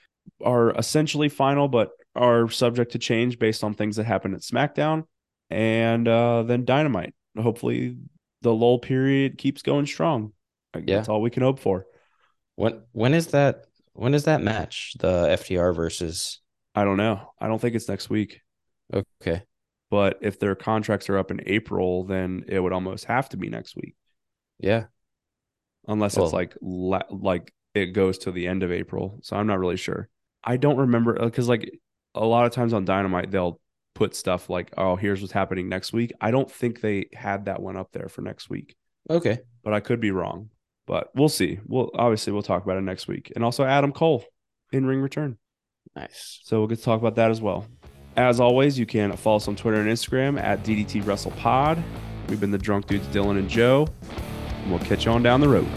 are essentially final, but are subject to change based on things that happen at SmackDown and uh, then Dynamite. Hopefully, the lull period keeps going strong. Yeah. That's all we can hope for. when when is that when is that match? The FTR versus I don't know. I don't think it's next week. Okay. But if their contracts are up in April, then it would almost have to be next week. Yeah. unless Well- it's like like it goes to the end of April. So I'm not really sure. I don't remember uh, because like a lot of times on Dynamite they'll put stuff like, "Oh, here's what's happening next week." I don't think they had that one up there for next week, Okay. but I could be wrong. But we'll see. We'll obviously we'll talk about it next week, and also Adam Cole in ring return. Nice. So we'll get to talk about that as well. As always, you can follow us on Twitter and Instagram at DDT Wrestle Pod. We've been the drunk dudes, Dylan and Joe. And we'll catch you on down the road.